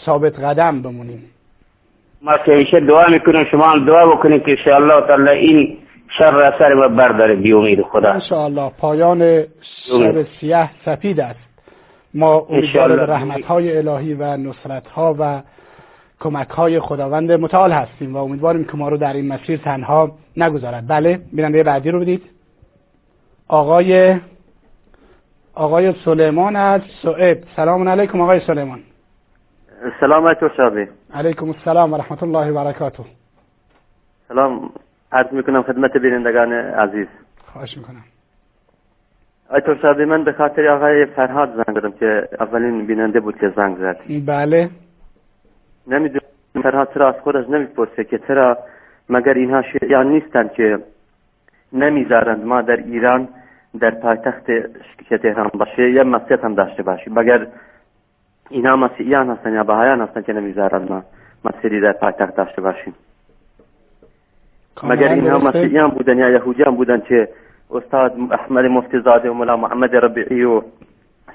ثابت قدم بمونیم. ما که همیشه دعا می‌کنیم شما هم دعا بکنید که انشاءالله تعالی این شر سر ما برداره بی امید خدا انشاءالله پایان شب سیاه سپید است ما امیدوار به رحمت های الهی و نصرت ها و کمک های خداوند متعال هستیم و امیدواریم که ما رو در این مسیر تنها نگذارد بله بیننده بعدی رو بدید آقای آقای سلیمان از سعید سلام علیکم آقای سلیمان سلام علیکم شابی علیکم السلام و رحمت الله و برکاته سلام عرض می‌کنم خدمت بینندگان عزیز. خواهش می‌کنم. آیتور شابی من به خاطر آقای فرهاد زنگ دادم که اولین بیننده بود که زنگ زد. بله. نمی‌دونم فرهاد چرا از خودش نمی‌پرسه که چرا مگر اینها شیعیان نیستند که نمی‌ذارند ما در ایران در پایتخت که تهران باشه یا مسجد هم داشته باشیم. مگر اینها مسیحیان هستن یا بهایان هستن که نمی‌ذارند ما مسجدی در پایتخت داشته باشیم مگر اینها مسیحیان بودن یا یهودیان بودن که استاد احمد مفتی زاده و ملا محمد ربیعی و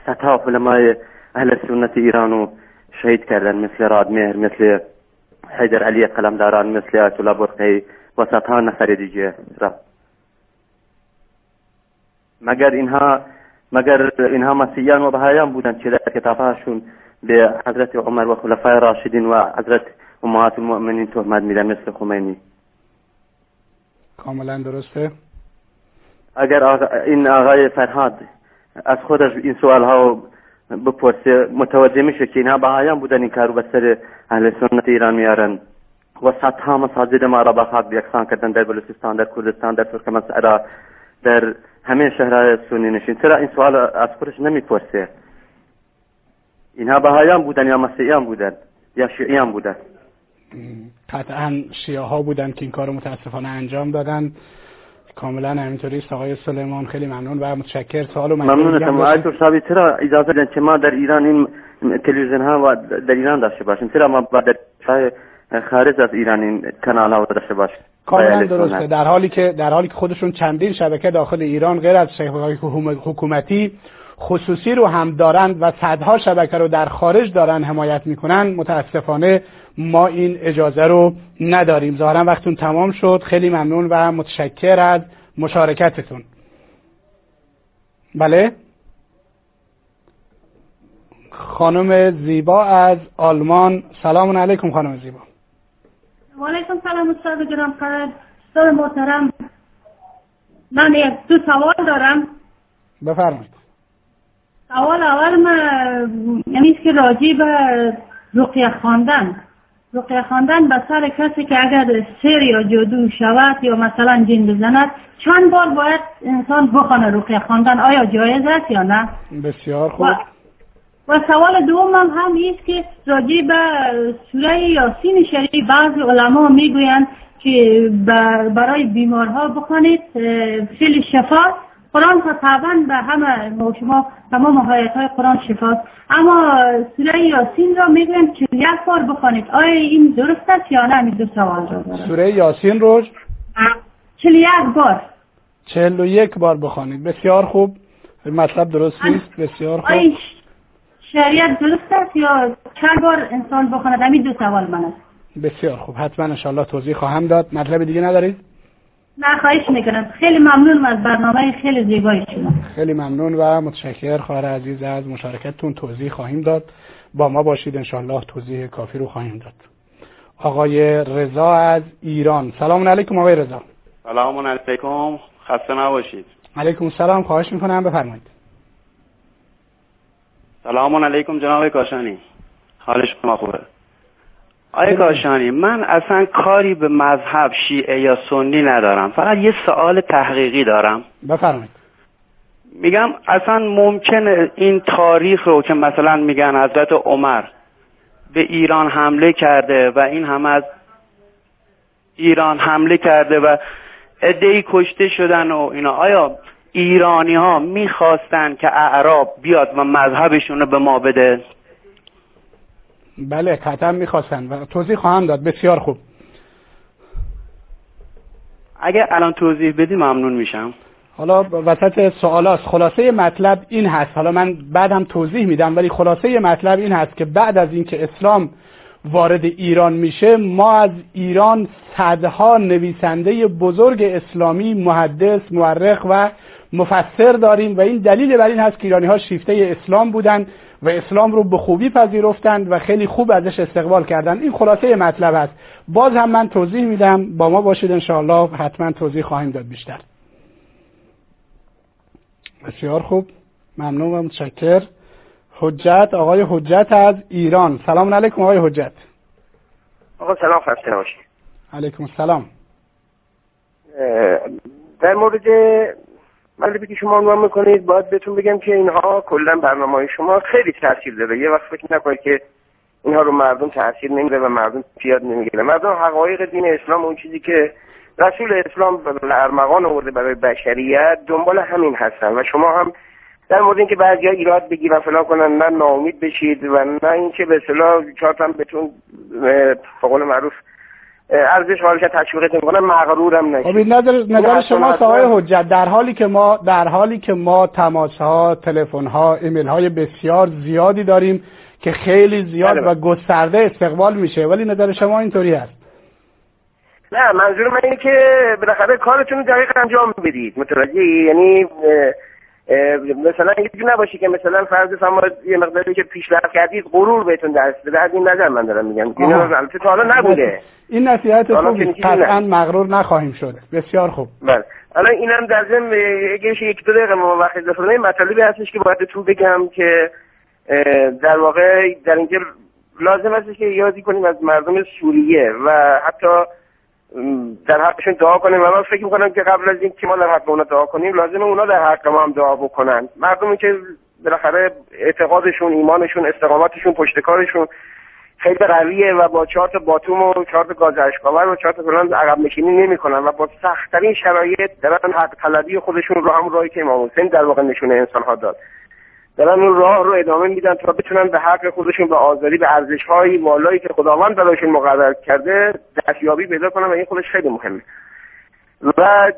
ستا علمای اهل سنت ایران و شهید کردن مثل رادمهر مثل حیدر علی قلمداران مثل آیت الله برقی و صدها نفر دیگه را مگر اینها مگر اینها مسیحیان و بهایان بودند که در کتابهاشون به حضرت عمر و خلفای راشدین و حضرت امهات المؤمنین تهمت میدن مثل خمینی. کاملا درسته؟ اگر آقا این آقای فرهاد از خودش این سوال ها بپرسه متوجه میشه که اینها بهایان بودن این کارو به سر اهل سنت ایران میارن. و صدها مساجد ما را به یکسان کردن در بلوچستان در کردستان در ترکمنستان در همه شهرهای سنی نشین. چرا این سوال از خودش نمی‌پرسه؟ اینها بهایان بودن یا مسیحیان بودن یا شیعیان بودن؟ قطعا شیعه ها بودن که این کار متاسفانه انجام دادن. کاملا همینطوری است آقای سلیمان خیلی ممنون و متشکر. سوال ممنونتم آیتور صاحبی چرا اجازه دادن که ما در ایران این تلویزیون ها و در ایران داشته باشیم؟ چرا ما در خارج از ایران این کانال ها داشته باشیم؟ کاملا درسته. در حالی که در حالی که خودشون چندین شبکه داخل ایران غیر از شبکه‌های حکومتی خصوصی رو هم دارند و صدها شبکه رو در خارج دارن حمایت می‌کنن متاسفانه ما این اجازه رو نداریم. ظاهرا وقتون تمام شد. خیلی ممنون و متشکر از مشارکتتون. بله؟ خانم زیبا از آلمان. سلام علیکم خانم زیبا. و علیکم سلام استاد گرام استاد محترم من دو سوال دارم. بفرمایید. سوال اول ما یعنی که راجی به رقیه خواندن. رقیه خواندن به سر کسی که اگر سر یا جادو شود یا مثلا جن بزند چند بار باید انسان بخوانه رقیه خواندن؟ آیا جایز است یا نه؟ بسیار خوب. و, سوال دوم هم هم است که راجی به سوره یاسین شریف بعض علما می‌گویند که برای بیمارها بخوانید فیل شفا قرآن تا طبعا به همه شما تمام حیات های قرآن شفاست. اما سوره یاسین را می‌گویم که یک بار بخوانید. آیا این درست است یا نه؟ این دو سوال را دارم. سوره یاسین رو چل یک بار. چهل و یک بار بخوانید. بسیار خوب. مطلب درست نیست. بسیار خوب. آیا شریعت درست است یا چند بار انسان بخواند؟ همین دو سوال من است. بسیار خوب. حتما انشاءالله توضیح خواهم داد. مطلب دیگه ندارید؟ نه خواهش می‌کنم. خیلی ممنونم از برنامه خیلی زیبای شما. خیلی ممنون و متشکر خواهر عزیز از مشارکتتون توضیح خواهیم داد. با ما باشید انشاءالله توضیح کافی رو خواهیم داد. آقای رضا از ایران. سلام علیکم آقای رضا. سلام علیکم. خسته نباشید. علیکم سلام. خواهش می‌کنم. بفرمایید. سلام علیکم جناب کاشانی. حال شما خوبه؟ آقای کاشانی من اصلا کاری به مذهب شیعه یا سنی ندارم. فقط یه سوال تحقیقی دارم. بفرمایید. میگم اصلا ممکنه این تاریخ رو که مثلا میگن حضرت عمر به ایران حمله کرده و این هم از ایران حمله کرده و ادهی کشته شدن و اینا. آیا ایرانی ها می‌خواستن که اعراب بیاد و مذهبشون رو به ما بده؟ بله قطعا می‌خواستن و توضیح خواهم داد. بسیار خوب. اگه الان توضیح بدی ممنون میشم. حالا وسط سوالاست. خلاصه مطلب این هست. حالا من بعدم توضیح میدم ولی خلاصه مطلب این هست که بعد از اینکه اسلام وارد ایران میشه ما از ایران صدها نویسنده بزرگ اسلامی محدث مورخ و مفسر داریم و این دلیل بر این هست که ایرانی ها شیفته اسلام بودند و اسلام رو به خوبی پذیرفتند و خیلی خوب ازش استقبال کردند این خلاصه مطلب است. باز هم من توضیح میدم. با ما باشید انشاءالله. حتما توضیح خواهیم داد بیشتر. بسیار خوب. ممنون و متشکر. حجت. آقای حجت از ایران. سلام علیکم آقای حجت. آقا سلام خسته نباشید. علیکم السلام. در مورد مطلبی که شما عنوان می‌کنید باید بهتون بگم که اینها کلا برنامه های شما خیلی تاثیر داره. یه وقت فکر نکنید که اینها رو مردم تاثیر نمیده و مردم پیاد نمی‌گیره مردم حقایق دین اسلام اون چیزی که رسول اسلام ارمغان آورده برای بشریت دنبال همین هستن. و شما هم در مورد اینکه بعضی ها ایراد بگیرن فلان کنن نه ناامید بشید و نه اینکه به اصطلاح چهار بهتون به قول معروف ارزش حالش تشویقتون کنه مغرورم نشید خب نظر نظر شما آقای حجت. در حالی که ما در حالی که ما تماس ها تلفن ها ایمیل های بسیار زیادی داریم که خیلی زیاد بله. و گسترده استقبال میشه ولی نظر شما اینطوری هست نه منظور من اینه که بالاخره کارتون رو دقیق انجام بدید. متوجه یعنی مثلا اینجوری نباشی که مثلا فرض فرمایید یه مقداری که پیشرفت کردید غرور بهتون دست بده از این نظر من دارم میگم. این آها. البته تا حالا نبوده. این نصیحت حالا نه. قطعا مغرور نخواهیم شد. بسیار خوب. بله. الان اینم در ضمن اگه یک دو دقیقه ما وقت اضافه کنیم، مطالبی هستش که باید بهتون بگم که در واقع در اینجا لازم هستش که یادی کنیم از مردم سوریه و حتی در حقشون دعا کنیم. و من فکر می‌کنم که قبل از این که ما در حق اونا دعا کنیم لازمه اونا در حق ما هم دعا بکنن. مردمی که بالاخره اعتقادشون ایمانشون استقامتشون پشتکارشون خیلی قویه و با چهار تا باتوم و چهار تا گاز اشکاور و چهار تا فلان عقب نشینی نمی‌کنن و با سختترین شرایط دارن حق طلبی خودشون رو هم راهی که امام حسین در واقع نشونه انسان ها داد. دارن اون راه رو ادامه میدن تا بتونن به حق خودشون به آزادی به ارزش های والایی که خداوند برایشون مقرر کرده دستیابی پیدا کنن و این خودش خیلی مهمه. و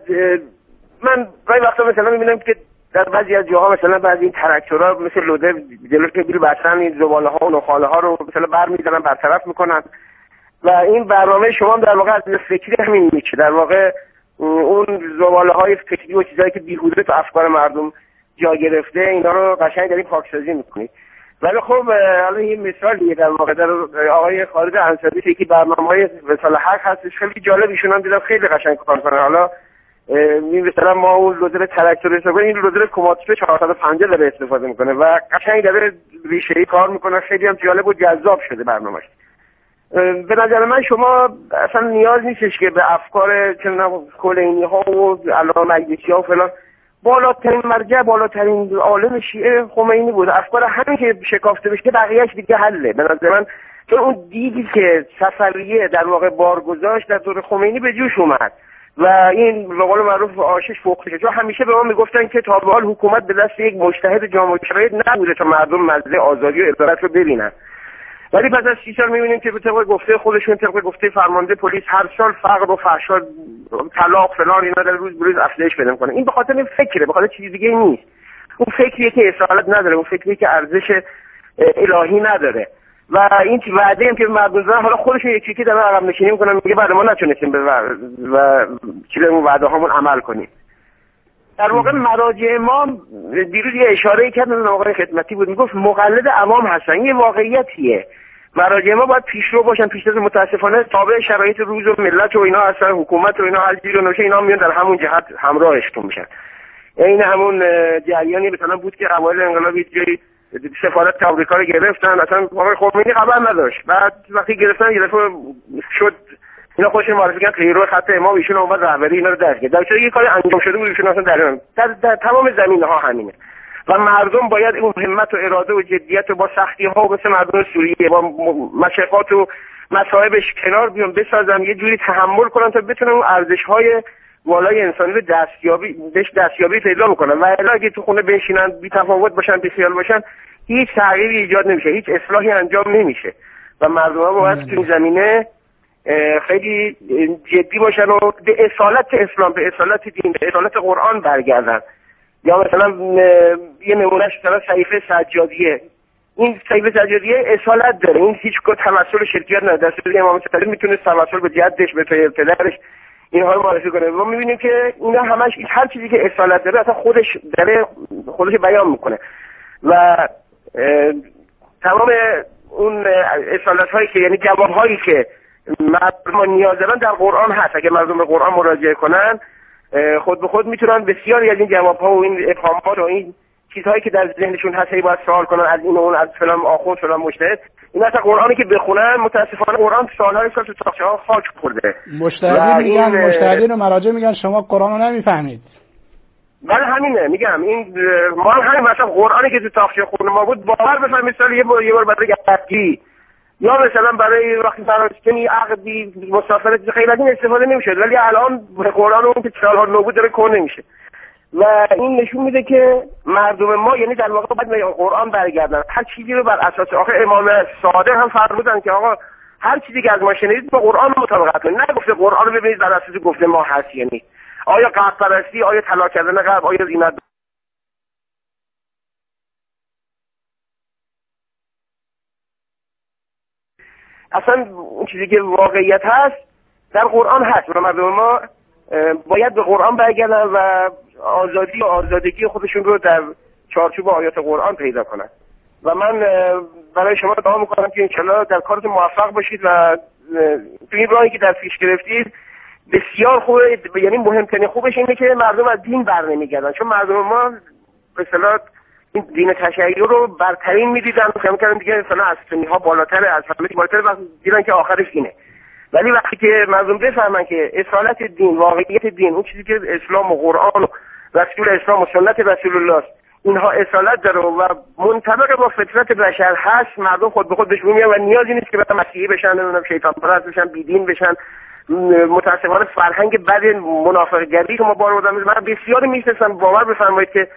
من گاهی وقتا مثلا می‌بینم که در بعضی از جاها مثلا بعضی این تراکتورها مثل لوده جلوی بیل بستن این زباله ها و نخاله ها رو مثلا بر میدارن برطرف می‌کنن. و این برنامه شما در واقع از فکری همین میشه در واقع اون زباله های فکری و چیزهایی که بیهوده تو افکار مردم جا گرفته اینا رو قشنگ دارین پاکسازی می‌کنید ولی خب اه، حالا یه مثالیه در واقع در آقای خالد انصاری یکی برنامه های مثال حق هستش خیلی جالب ایشون هم دیدم خیلی قشنگ کار کنه حالا این مثلا ما اون لودر تراکتور استفاده این لودر کماتیپ 450 داره استفاده می‌کنه و قشنگ داره ریشه کار می‌کنه. خیلی هم جالب و جذاب شده برنامهش. اه، به نظر من شما اصلا نیاز نیستش که به افکار چه کلینی ها و علامه مجلسی ها و فلان بالاترین مرجع بالاترین عالم شیعه خمینی بود. افکار همین که شکافته بشه بقیهش دیگه حله. به نظر من چون اون دیدی که سفریه در واقع بار گذاشت در دور خمینی به جوش اومد. و این به قول معروف آشش فوق چون همیشه به ما می‌گفتن که تا به حال حکومت به دست یک مجتهد جامعه شرایط نبوده تا مردم مزه آزادی و ادارت رو ببینن. ولی پس از سی سال می‌بینیم که به طبق گفته خودشون طبق گفته فرمانده پلیس هر سال فقر و فحشا طلاق فلان اینا در روز بروز افزایش پیدا کنه این به خاطر این فکره به خاطر چیز دیگه نیست. اون فکریه که اصالت نداره اون فکریه که ارزش الهی نداره. و این وعده هم که مردم حالا خودشون یکی که دارن عقب نشینی می‌کنن میگه بعد ما نتونستیم به و چیز اون وعده هامون عمل کنیم. در واقع مراجع امام دیروز یه اشاره کردن آقای خدمتی بود. می‌گفت مقلد امام هستن. یه واقعیتیه. مراجع ما باید پیشرو باشن پیشرو متاسفانه تابع شرایط روز و ملت و اینا هستن حکومت و اینا هر جیر و نوشه اینا میان در همون جهت همراهشتون میشن. این همون جریانی مثلا بود که اوایل انقلاب جایی سفارت آمریکا رو گرفتن. اصلا آقای خمینی خبر نداشت. بعد وقتی گرفتن دفعه شد اینا خودش معرفی کردن پیرو خط امام ایشون اومد رهبری اینا رو درک کرد در یه کاری انجام شده بود ایشون اصلا در, در, در تمام زمینه ها همینه. و مردم باید اون همت و اراده و جدیت و با سختی ها مثل مردم سوریه با مشقات و مصائبش کنار بیان بسازن یه جوری تحمل کنن تا بتونن اون ارزش های والای انسانی رو دستیابی بهش دستیابی پیدا می‌کنن و الا اگه تو خونه بنشینن بی تفاوت باشن بی خیال باشن هیچ تغییری ایجاد نمیشه. هیچ اصلاحی انجام نمیشه. و مردم ها باید تو این زمینه خیلی جدی باشن و به اصالت اسلام به اصالت دین به اصالت قرآن برگردن. یا مثلا یه نمونهش مثلا صحیفه سجادیه. این صحیفه سجادیه اصالت داره. این هیچ کو تمثل شرکیت نداره. در امام صادق می‌تونه تمثل به جدش به پدرش اینها رو معرفی کنه. ما می‌بینیم که اینا همش هر چیزی که اصالت داره اصلا خودش داره خودش بیان می‌کنه. و تمام اون اصالت هایی که یعنی جواب هایی که مردم نیاز دارن در قرآن هست. اگه مردم به قرآن مراجعه کنن خود به خود می‌تونن بسیاری از این جواب ها و این افهامات و این چیزهایی که در ذهنشون هست باید سوال کنن از این و اون از فلان آخوند فلان مجتهد این اصلا قرآنی که بخونن متاسفانه قرآن سالهای سال تو تاخچه ها خاک خورده. مجتهدین میگن مجتهدین و مراجع میگن شما قرآن رو نمی‌فهمید. بله همینه میگم. این ما همین مثلا قرآنی که تو تاخچه خونه ما بود باور بفهمید مثلا یه بار یه بار برای گردگی یا مثلا برای وقتی فرانسکنی عقدی مسافرت خیلی استفاده نمیشه ولی الان قرآن اون که سالها نو بود داره کن نمیشه. و این نشون میده که مردم ما یعنی در واقع باید به قرآن برگردن. هر چیزی رو بر اساس آخه امام صادق هم فرمودن که آقا هر چیزی که از ما شنیدید با قرآن مطابقت کنید. نه گفته قرآن رو ببینید بر اساس گفته ما هست یعنی. آیا قرب پرستی آیا طلا کردن قرب آیا زینت اصلا اون چیزی که واقعیت هست در قرآن هست. و مردم ما باید به قرآن برگردن و آزادی و آزادگی خودشون رو در چارچوب آیات قرآن پیدا کنن. و من برای شما دعا می‌کنم که انشالله در کارتون موفق باشید و تو این راهی که در پیش گرفتید بسیار خوبه یعنی مهمترین خوبش اینه که مردم از دین بر نمیگردن. چون مردم ما به این دین تشیع رو برترین می‌دیدن. فهم کردن دیگه مثلا از ها بالاتر از همه بالاتر و دیدن که آخرش اینه. ولی وقتی که مردم بفهمن که اصالت دین واقعیت دین اون چیزی که اسلام و قرآن و رسول اسلام و سنت رسول الله است اینها اصالت داره و منطبق با فطرت بشر هست مردم خود به خود بهش میان و نیازی نیست که مثلا مسیحی بشن نمی‌دونم شیطان پرست بشن بیدین بشن. متاسفانه فرهنگ بد منافق گری که ما بار بودم من بسیاری می‌شناسم باور بفرمایید که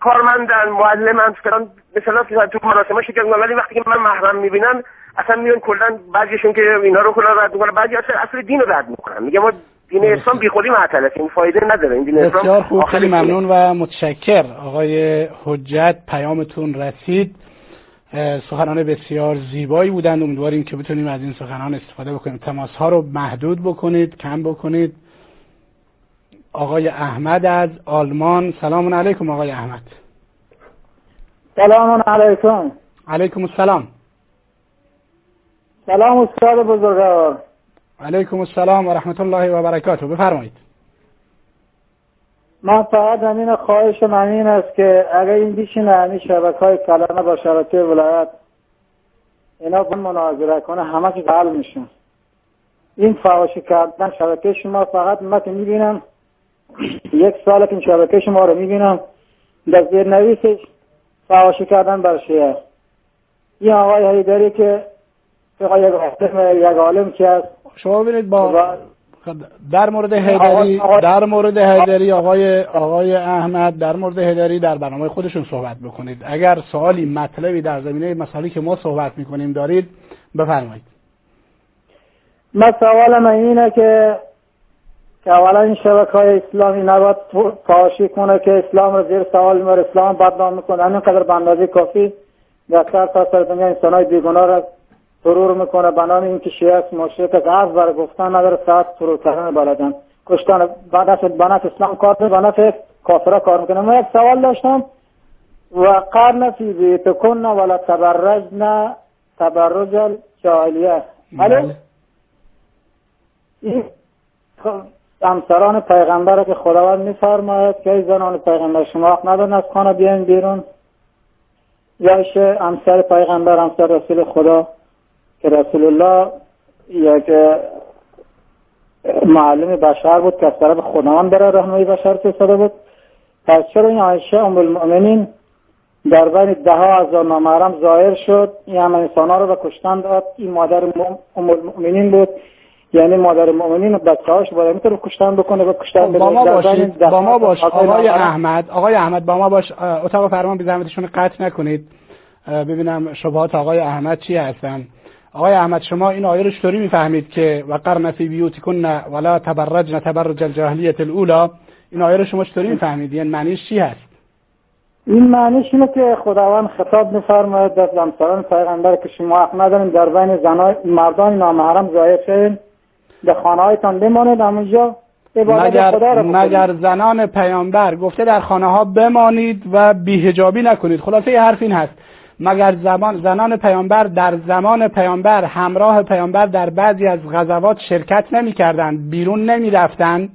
کارمندن معلمن فلان مثلا تو مراسم شرکت ولی وقتی که من محرم می‌بینن اصلا میون کلا بعضیشون که اینا رو کلا رد می‌کنن. بعضی اصلا اصل دین رو رد می‌کنن. میگه ما دین اسلام بی خودی معطل است. این فایده نداره. این دین اسلام بسیار خوب. خیلی ممنون و متشکر. آقای حجت پیامتون رسید. سخنان بسیار زیبایی بودند. امیدواریم که بتونیم از این سخنان استفاده بکنیم. تماس ها رو محدود بکنید کم بکنید. آقای احمد از آلمان. سلام علیکم آقای احمد. سلام علیکم. علیکم السلام. سلام استاد بزرگوار. علیکم السلام و رحمت الله و برکاته. بفرمایید. من فقط همین خواهش من این است که اگر این بیشین همین شبکه های کلانه با شبکه ولایت اینا با مناظره کنه همه که قل میشن این فواشی کردن شبکه شما فقط من که می‌بینم یک سال این شبکه شما رو می‌بینم. در زیر نویسش فواشی کردن بر شیعه. این آقای حیدری که فقط یک عالم یک عالم که است شما ببینید با در مورد هیدری در مورد هیدری آقای آقای احمد در مورد هیدری در برنامه خودشون صحبت بکنید. اگر سوالی مطلبی در زمینه مسائلی که ما صحبت می‌کنیم دارید بفرمایید. من سوال من اینه که که اولا این شبکه های اسلامی نباید فاشی کنه که اسلام رو زیر سوال می‌بره. اسلام بدنام می‌کنه. همینقدر به اندازه کافی. در سر تا سر دنیا انسان های بیگناه را ترور می‌کنه. بنام اینکه شیعه است مشرک از عرض بر گفتن نداره. ساعت ترور کردن بلدن. کشتن بنات اسلام کار بنات کافرا کار می‌کنه. من یک سوال داشتم. و قرن فی بیتکن ولا تبرجن تبرج الجاهلیه. بله. این همسران پیغمبر که خداوند میفرماید که زنان پیغمبر شما حق ندارن از خانه بیاین بیرون. یا همسر پیغمبر همسر رسول خدا که رسول الله یک معلم بشر بود که از طرف خداوند برای رحمه بشر فرستاده بود. پس چرا این عایشه ام المؤمنین در بین ده ها هزار نامحرم ظاهر شد؟ این همه انسان ها رو به کشتن داد. این مادر ام المؤمنین بود. یعنی مادر مؤمنین و بچه هاش باید می‌تونه کشتن بکنه و کشتن با ما باشید. با ما باش. آقای احمد. آقای احمد با ما باش. اتاق فرمان بی زحمتشون قطع نکنید. ببینم شبهات آقای احمد چی هستن. آقای احمد شما این آیه رو چطوری می‌فهمید که و قرن فی بیوتکن ولا تبرجن تبرج الجاهلیت الاولى این آیه رو شما چطوری می‌فهمید؟ یعنی معنیش چی هست؟ این معنیش اینه که خداوند خطاب میفرماید. در همسران پیغمبر که شما حق ندارین در بین زنای مردان نامحرم ظاهر در خانه هایتان بمانید همونجا مگر, مگر زنان پیامبر گفته در خانه ها بمانید و بیهجابی نکنید. خلاصه حرف این هست. مگر زمان زنان پیامبر در زمان پیامبر همراه پیامبر در بعضی از غزوات شرکت نمی‌کردند بیرون نمی رفتن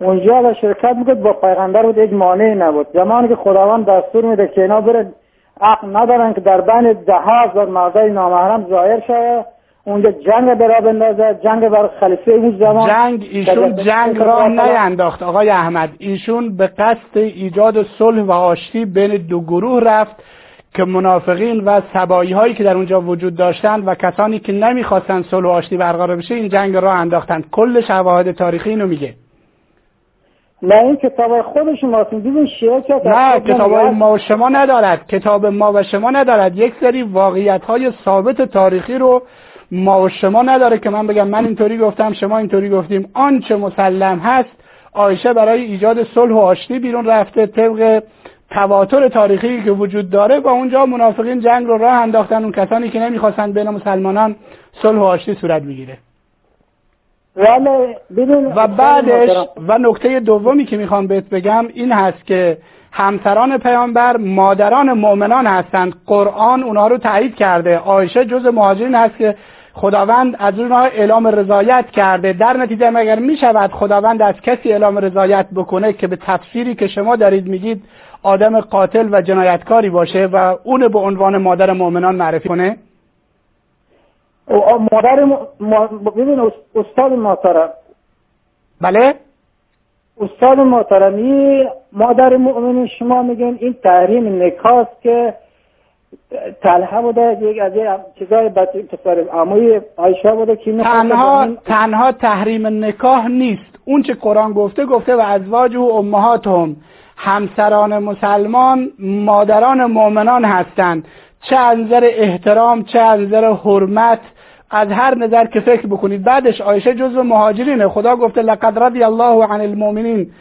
اونجا و شرکت می‌کرد با پیغمبر بود یک مانعی نبود. زمانی که خداوند دستور میده که اینا بره عقل ندارن که در بین ده هزار مردای نامحرم ظاهر شده اونجا جنگ برا بندازه جنگ بر خلیفه اون زمان. جنگ ایشون جنگ را نینداخت آقای احمد. ایشون به قصد ایجاد صلح و آشتی بین دو گروه رفت که منافقین و سبایی هایی که در اونجا وجود داشتند و کسانی که نمی‌خواستند صلح و آشتی برقرار بشه این جنگ را انداختند. کل شواهد تاریخی اینو میگه. نه این کتاب خودش ماست دیدین شیعه نه کتاب ما و شما ندارد. کتاب ما و شما ندارد. یک سری واقعیت های ثابت تاریخی رو ما و شما نداره که من بگم من اینطوری گفتم شما اینطوری گفتیم. آنچه مسلم هست آیشه برای ایجاد صلح و آشتی بیرون رفته طبق تواتر تاریخی که وجود داره با اونجا منافقین جنگ رو راه انداختن اون کسانی که نمی‌خواستن بین مسلمانان صلح و آشتی صورت بگیره. و بعدش و نکته دومی که می‌خوام بهت بگم این هست که همسران پیامبر مادران مؤمنان هستند. قرآن اونها رو تایید کرده. آیشه جز مهاجرین هست که خداوند از اونها اعلام رضایت کرده. در نتیجه مگر می شود خداوند از کسی اعلام رضایت بکنه که به تفسیری که شما دارید میگید آدم قاتل و جنایتکاری باشه و اون به عنوان مادر مؤمنان معرفی کنه؟ مادر ببین استاد محترم. بله؟ استاد محترمی مادر مؤمن شما میگن این تحریم نکاست که تلحه بوده یک از چیزای پسر عموی عایشه بوده که تنها تنها تحریم نکاح نیست. اون چه قرآن گفته گفته و ازواج و امهاتهم. همسران مسلمان مادران مؤمنان هستند. چه انظر احترام چه انظر حرمت از هر نظر که فکر بکنید. بعدش عایشه جزو مهاجرینه. خدا گفته لقد رضی الله عن المؤمنین.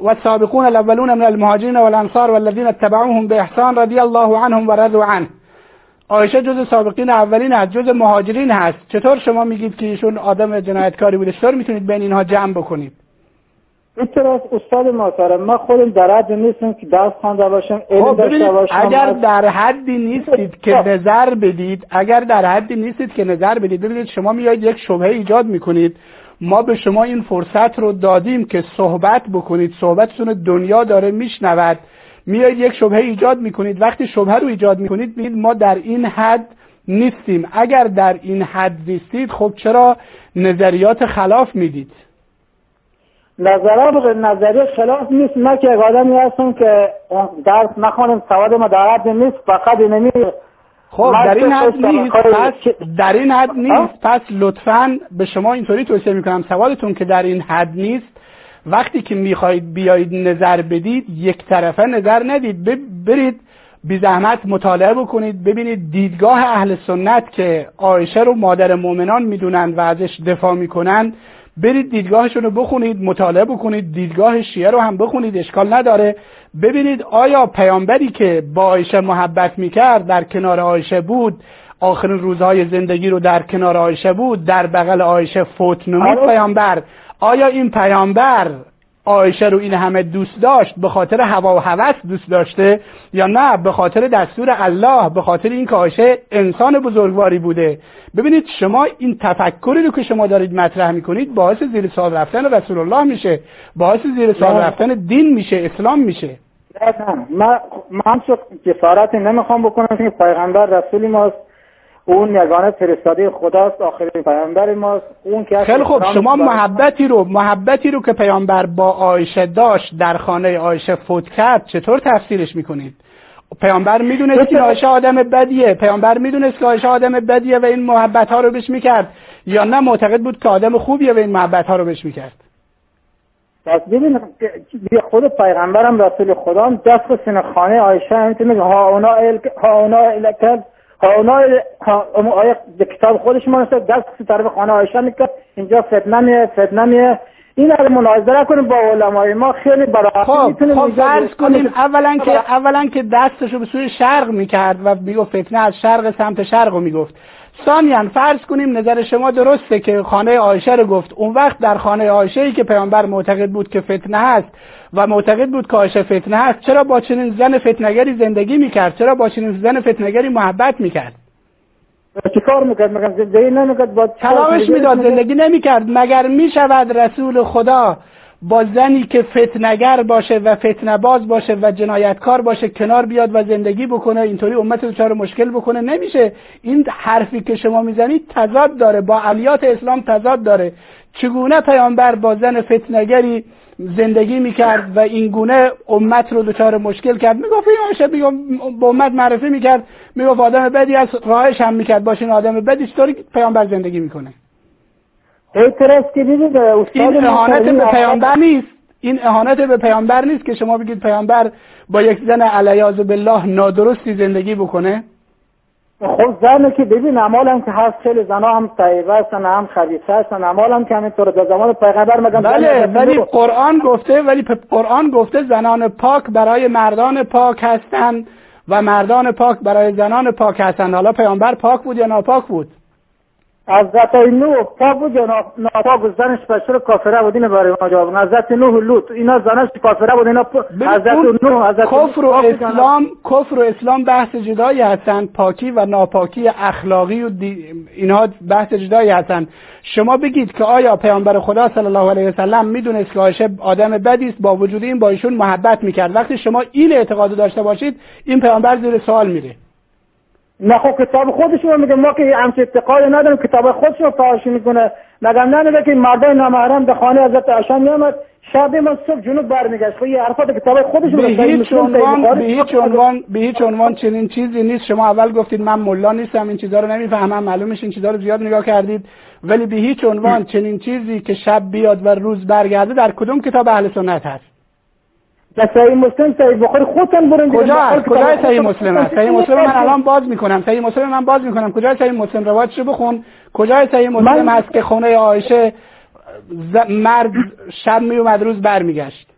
والسابقون الاولون من المهاجرين والانصار والذين اتبعوهم باحسان رضی الله عنهم ورضوا عنه. عایشه جز سابقین اولین هست جز مهاجرین هست. چطور شما میگید که ایشون آدم جنایتکاری بوده چطور می‌تونید بین اینها جمع بکنید؟ این استاد محترم ما خودم در حد نیستم که درس خوانده باشم خب اگر در حدی نیستید که نظر بدید اگر در حدی نیستید که نظر بدید ببینید شما میایید یک شبهه ایجاد می‌کنید. ما به شما این فرصت رو دادیم که صحبت بکنید. صحبتتون دنیا داره میشنود. میایید یک شبهه ایجاد می‌کنید. وقتی شبهه رو ایجاد می‌کنید میگید ما در این حد نیستیم. اگر در این حد نیستید خب چرا نظریات خلاف می‌دید؟ نظرات نظری خلاف نیست. من که آدمی هستم که درس نخونیم سواد ما در حد نیست. فقط اینمی خب در این حد نیست. پس در این حد نیست. پس لطفا به شما اینطوری توصیه می‌کنم. سوالتون که در این حد نیست وقتی که می‌خواهید بیایید نظر بدید یک طرفه نظر ندید. برید بی زحمت مطالعه بکنید. ببینید دیدگاه اهل سنت که عایشه رو مادر مؤمنان می‌دونن و ازش دفاع می‌کنن برید دیدگاهشون رو بخونید مطالعه بکنید دیدگاه شیعه رو هم بخونید اشکال نداره ببینید آیا پیامبری که با عایشه محبت می‌کرد در کنار عایشه بود آخرین روزهای زندگی رو در کنار عایشه بود در بغل عایشه فوت نمود آره. پیامبر آیا این پیامبر عایشه رو این همه دوست داشت به خاطر هوا و هوس دوست داشته یا نه؟ به خاطر دستور الله به خاطر این که عایشه انسان بزرگواری بوده. ببینید شما این تفکری رو که شما دارید مطرح می‌کنید باعث زیر سوال رفتن رسول الله میشه. باعث زیر سوال رفتن دین میشه اسلام میشه. نه نه. من من جسارتی نمی‌خوام بکنم که پیغمبر رسولی ماست. اون یگانه فرستاده خداست آخرین پیامبر ماست. اون که خیلی خوب. شما محبتی رو محبتی رو که پیامبر با آیشه داشت در خانه آیشه فوت کرد چطور تفسیرش می‌کنید؟ پیامبر می‌دونست که آیشه آدم بدیه. پیامبر می‌دونست که آیشه آدم بدیه و این محبت ها رو بهش می‌کرد. یا نه معتقد بود که آدم خوبیه و این محبت ها رو بهش می‌کرد. پس ببین خود پیغمبرم رسول خدا دست سینه خانه هم میگه ها اونا ها اونا اونا آیا کتاب خودش ما دست طرف خانه آیشه می‌کرد. اینجا فتنه میه فتنه میه این رو مناظره کنیم با علمای ما. خیلی برای خب خب فرض کنیم. اولا که اولا که دستشو به سوی شرق می‌کرد و می‌گفت فتنه از شرق سمت شرق رو می‌گفت. ثانیا فرض کنیم نظر شما درسته که خانه عایشه رو گفت. اون وقت در خانه عایشه ای که پیامبر معتقد بود که فتنه هست و معتقد بود که عایشه فتنه هست چرا با چنین زن فتنگری زندگی می‌کرد؟ چرا با چنین زن فتنگری محبت می‌کرد؟ کار می‌کرد؟ مگر زندگی نمی‌کرد؟ با طلاقش می‌داد زندگی نمی‌کرد. مگر می‌شود رسول خدا با زنی که فتنگر باشه و فتنه باز باشه و جنایتکار باشه کنار بیاد و زندگی بکنه اینطوری امت دچار مشکل بکنه؟ نمیشه. این حرفی که شما می‌زنید تضاد داره. با علیات اسلام تضاد داره. چگونه پیامبر با زن فتنگری زندگی می‌کرد و این گونه امت رو دچار مشکل کرد. می‌گفت این آشه به امت معرفی می‌کرد. می‌گفت آدم بدی از راهش هم می‌کرد. باشه این آدم بدی چطوری پیامبر زندگی می‌کنه؟ این اهانت به پیامبر نیست. این اهانت به پیامبر نیست که شما بگید پیامبر با یک زن علیاذ بالله نادرستی زندگی بکنه. خب زنه که ببین هم که هست خیلی زنا هم طیبه هستن هم خبیثه هستن. هم که همینطور در زمان پیغمبر مگم بله ولی قرآن گفته ولی قرآن گفته زنان پاک برای مردان پاک هستند و مردان پاک برای زنان پاک هستند حالا پیامبر پاک بود یا ناپاک بود؟ حضرت نوح پاک یا ناپاک بود؟ زنش بشر کافره بود اینه برای ما جواب حضرت نوح لوط اینا زنش کافره بود اینا حضرت نوح حضرت کفر و اسلام کفر و اسلام بحث جدایی هستند پاکی و ناپاکی اخلاقی و اینا بحث جدایی هستند شما بگید که آیا پیامبر خدا صلی الله علیه و سلم می‌دونست که عایشه آدم بدی است با وجود این با ایشون محبت می‌کرد. وقتی شما این اعتقاد داشته باشید این پیامبر زیر سوال میره. نه خب کتاب خودشون میگه. ما که همچه اتقاد نداریم کتاب خودشون فحاشی می‌کنه. مگم نه که مردای نامحرم به خانه حضرت عایشه میامد شب ما صبح جنوب برمیگشت. خب یه حرفات کتاب خودشون به هیچ عنوان به هیچ عنوان به هیچ عنوان چنین چیزی نیست. شما اول گفتید من ملا نیستم این چیزا رو نمی‌فهمم. معلومش این چیزا رو زیاد نگاه کردید. ولی به هیچ عنوان چنین چیزی که شب بیاد و روز برگرده در کدوم کتاب اهل سنت هست؟ صحیح مسلم صحیح بخاری خودتون برون کجا کجا صحیح مسلم هست؟ صحیح مسلم من الان باز می‌کنم. صحیح مسلم من باز می‌کنم. کجا صحیح مسلم؟ روایتش بخون. کجا صحیح مسلم هست که خونه عایشه مرد شب میومد روز برمیگشت؟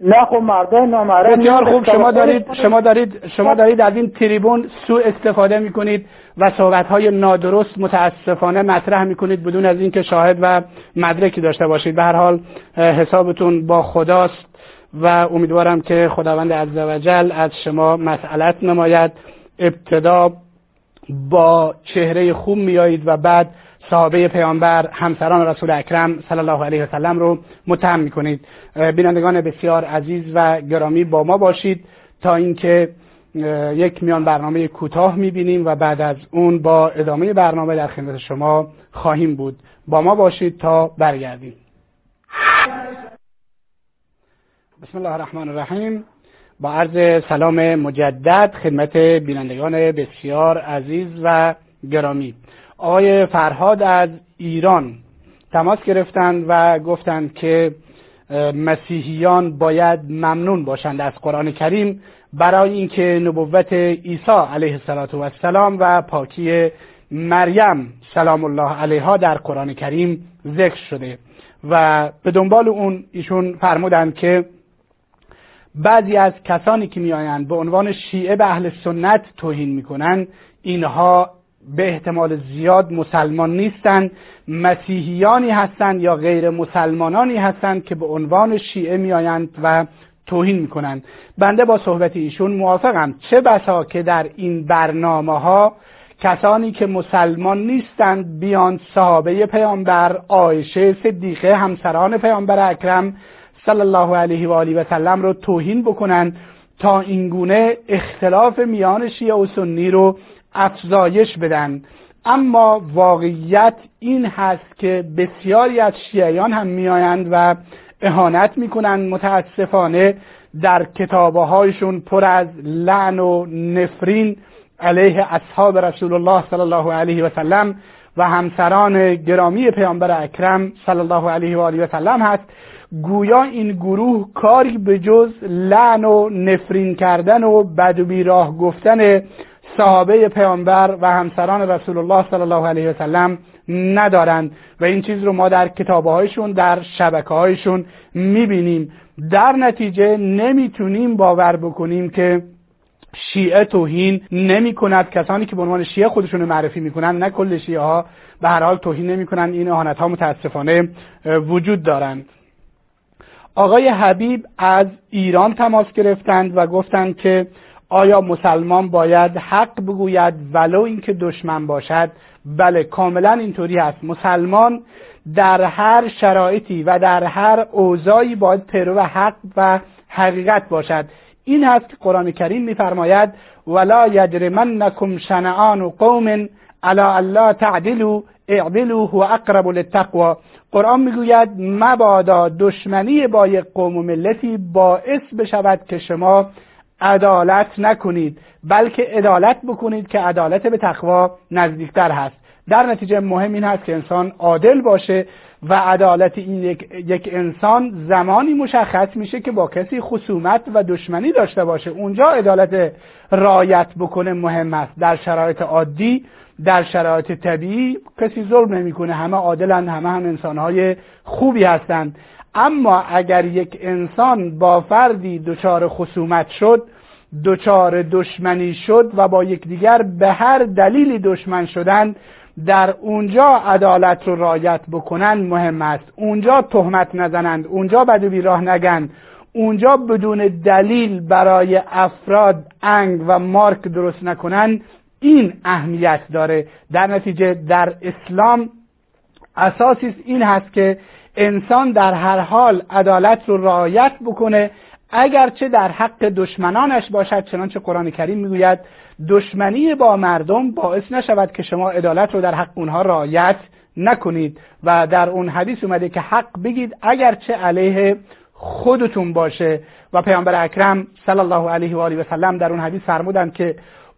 نه خب مردان نامرد بسیار خوب. شما دارید شما دارید شما دارید از این تریبون سوء استفاده می‌کنید و صحبت های نادرست متاسفانه مطرح می‌کنید بدون از اینکه شاهد و مدرکی داشته باشید. به هر حال حسابتون با خداست. و امیدوارم که خداوند عزوجل از شما مسئلت نماید. ابتدا با چهره خوب میایید و بعد صحابه پیامبر همسران رسول اکرم صلی الله علیه وسلم رو متهم می‌کنید. بینندگان بسیار عزیز و گرامی با ما باشید تا اینکه یک میان برنامه کوتاه می‌بینیم و بعد از اون با ادامه برنامه در خدمت شما خواهیم بود. با ما باشید تا برگردیم. بسم الله الرحمن الرحیم. با عرض سلام مجدد خدمت بینندگان بسیار عزیز و گرامی. آقای فرهاد از ایران تماس گرفتند و گفتند که مسیحیان باید ممنون باشند از قرآن کریم برای اینکه نبوت عیسی علیه السلام و پاکی مریم سلام الله علیها در قرآن کریم ذکر شده و به دنبال اون ایشون فرمودند که بعضی از کسانی که میآیند به عنوان شیعه به اهل سنت توهین می‌کنند اینها به احتمال زیاد مسلمان نیستند مسیحیانی هستند یا غیر مسلمانانی هستند که به عنوان شیعه میآیند و توهین می‌کنند. بنده با صحبت ایشون موافقم. چه بسا که در این برنامه ها کسانی که مسلمان نیستند بیان صحابه پیامبر عایشه صدیقه همسران پیامبر اکرم صلی الله علیه و آله و سلم رو توهین بکنند تا اینگونه اختلاف میان شیعه و سنی رو افزایش بدن. اما واقعیت این هست که بسیاری از شیعیان هم میآیند و اهانت می‌کنند متاسفانه در کتابه هایشون پر از لعن و نفرین علیه اصحاب رسول الله صلی الله علیه و سلم و همسران گرامی پیامبر اکرم صلی الله علیه و آله و سلم هست گویا این گروه کاری به جز لعن و نفرین کردن و بد و بیراه گفتن صحابه پیامبر و همسران رسول الله صلی الله علیه و سلم ندارند و این چیز رو ما در کتابه هایشون در شبکه هایشون می‌بینیم. در نتیجه نمی‌تونیم باور بکنیم که شیعه توهین نمی کند کسانی که به عنوان شیعه خودشون معرفی می‌کنن نه کل شیعه ها به هر حال توهین نمی کنند این اهانت ها متاسفانه وجود دارند. آقای حبیب از ایران تماس گرفتند و گفتند که آیا مسلمان باید حق بگوید ولو اینکه دشمن باشد؟ بله کاملا اینطوری هست. مسلمان در هر شرایطی و در هر اوضاعی باید پیرو حق و حقیقت باشد. این هست که قرآن کریم میفرماید ولا یجرمنکم شنعان قوم علی الله تعدلوا اعدلوا هو اقرب للتقوا قرآن می‌گوید مبادا دشمنی با یک قوم و ملتی باعث بشود که شما عدالت نکنید بلکه عدالت بکنید که عدالت به تقوا نزدیکتر هست. در نتیجه مهم این هست که انسان عادل باشه و عدالت این یک, یک انسان زمانی مشخص میشه که با کسی خصومت و دشمنی داشته باشه. اونجا عدالت رایت بکنه مهم است. در شرایط عادی در شرایط طبیعی کسی ظلم نمی‌کنه. همه عادلند همه هم انسانهای خوبی هستند اما اگر یک انسان با فردی دچار خصومت شد دچار دشمنی شد و با یکدیگر به هر دلیلی دشمن شدن در اونجا عدالت رو رایت بکنن مهم است. اونجا تهمت نزنند اونجا بد و بیراه نگن. اونجا بدون دلیل برای افراد انگ و مارک درست نکنن این اهمیت داره. در نتیجه در اسلام اساسی این هست که انسان در هر حال عدالت رو رعایت بکنه. اگرچه در حق دشمنانش باشد چنانچه قرآن کریم می‌گوید دشمنی با مردم باعث نشود که شما عدالت رو در حق اونها رعایت نکنید. و در اون حدیث اومده که حق بگید اگرچه علیه خودتون باشه. و پیامبر اکرم صلی الله علیه و آله و سلم در اون حدیث فرمودند که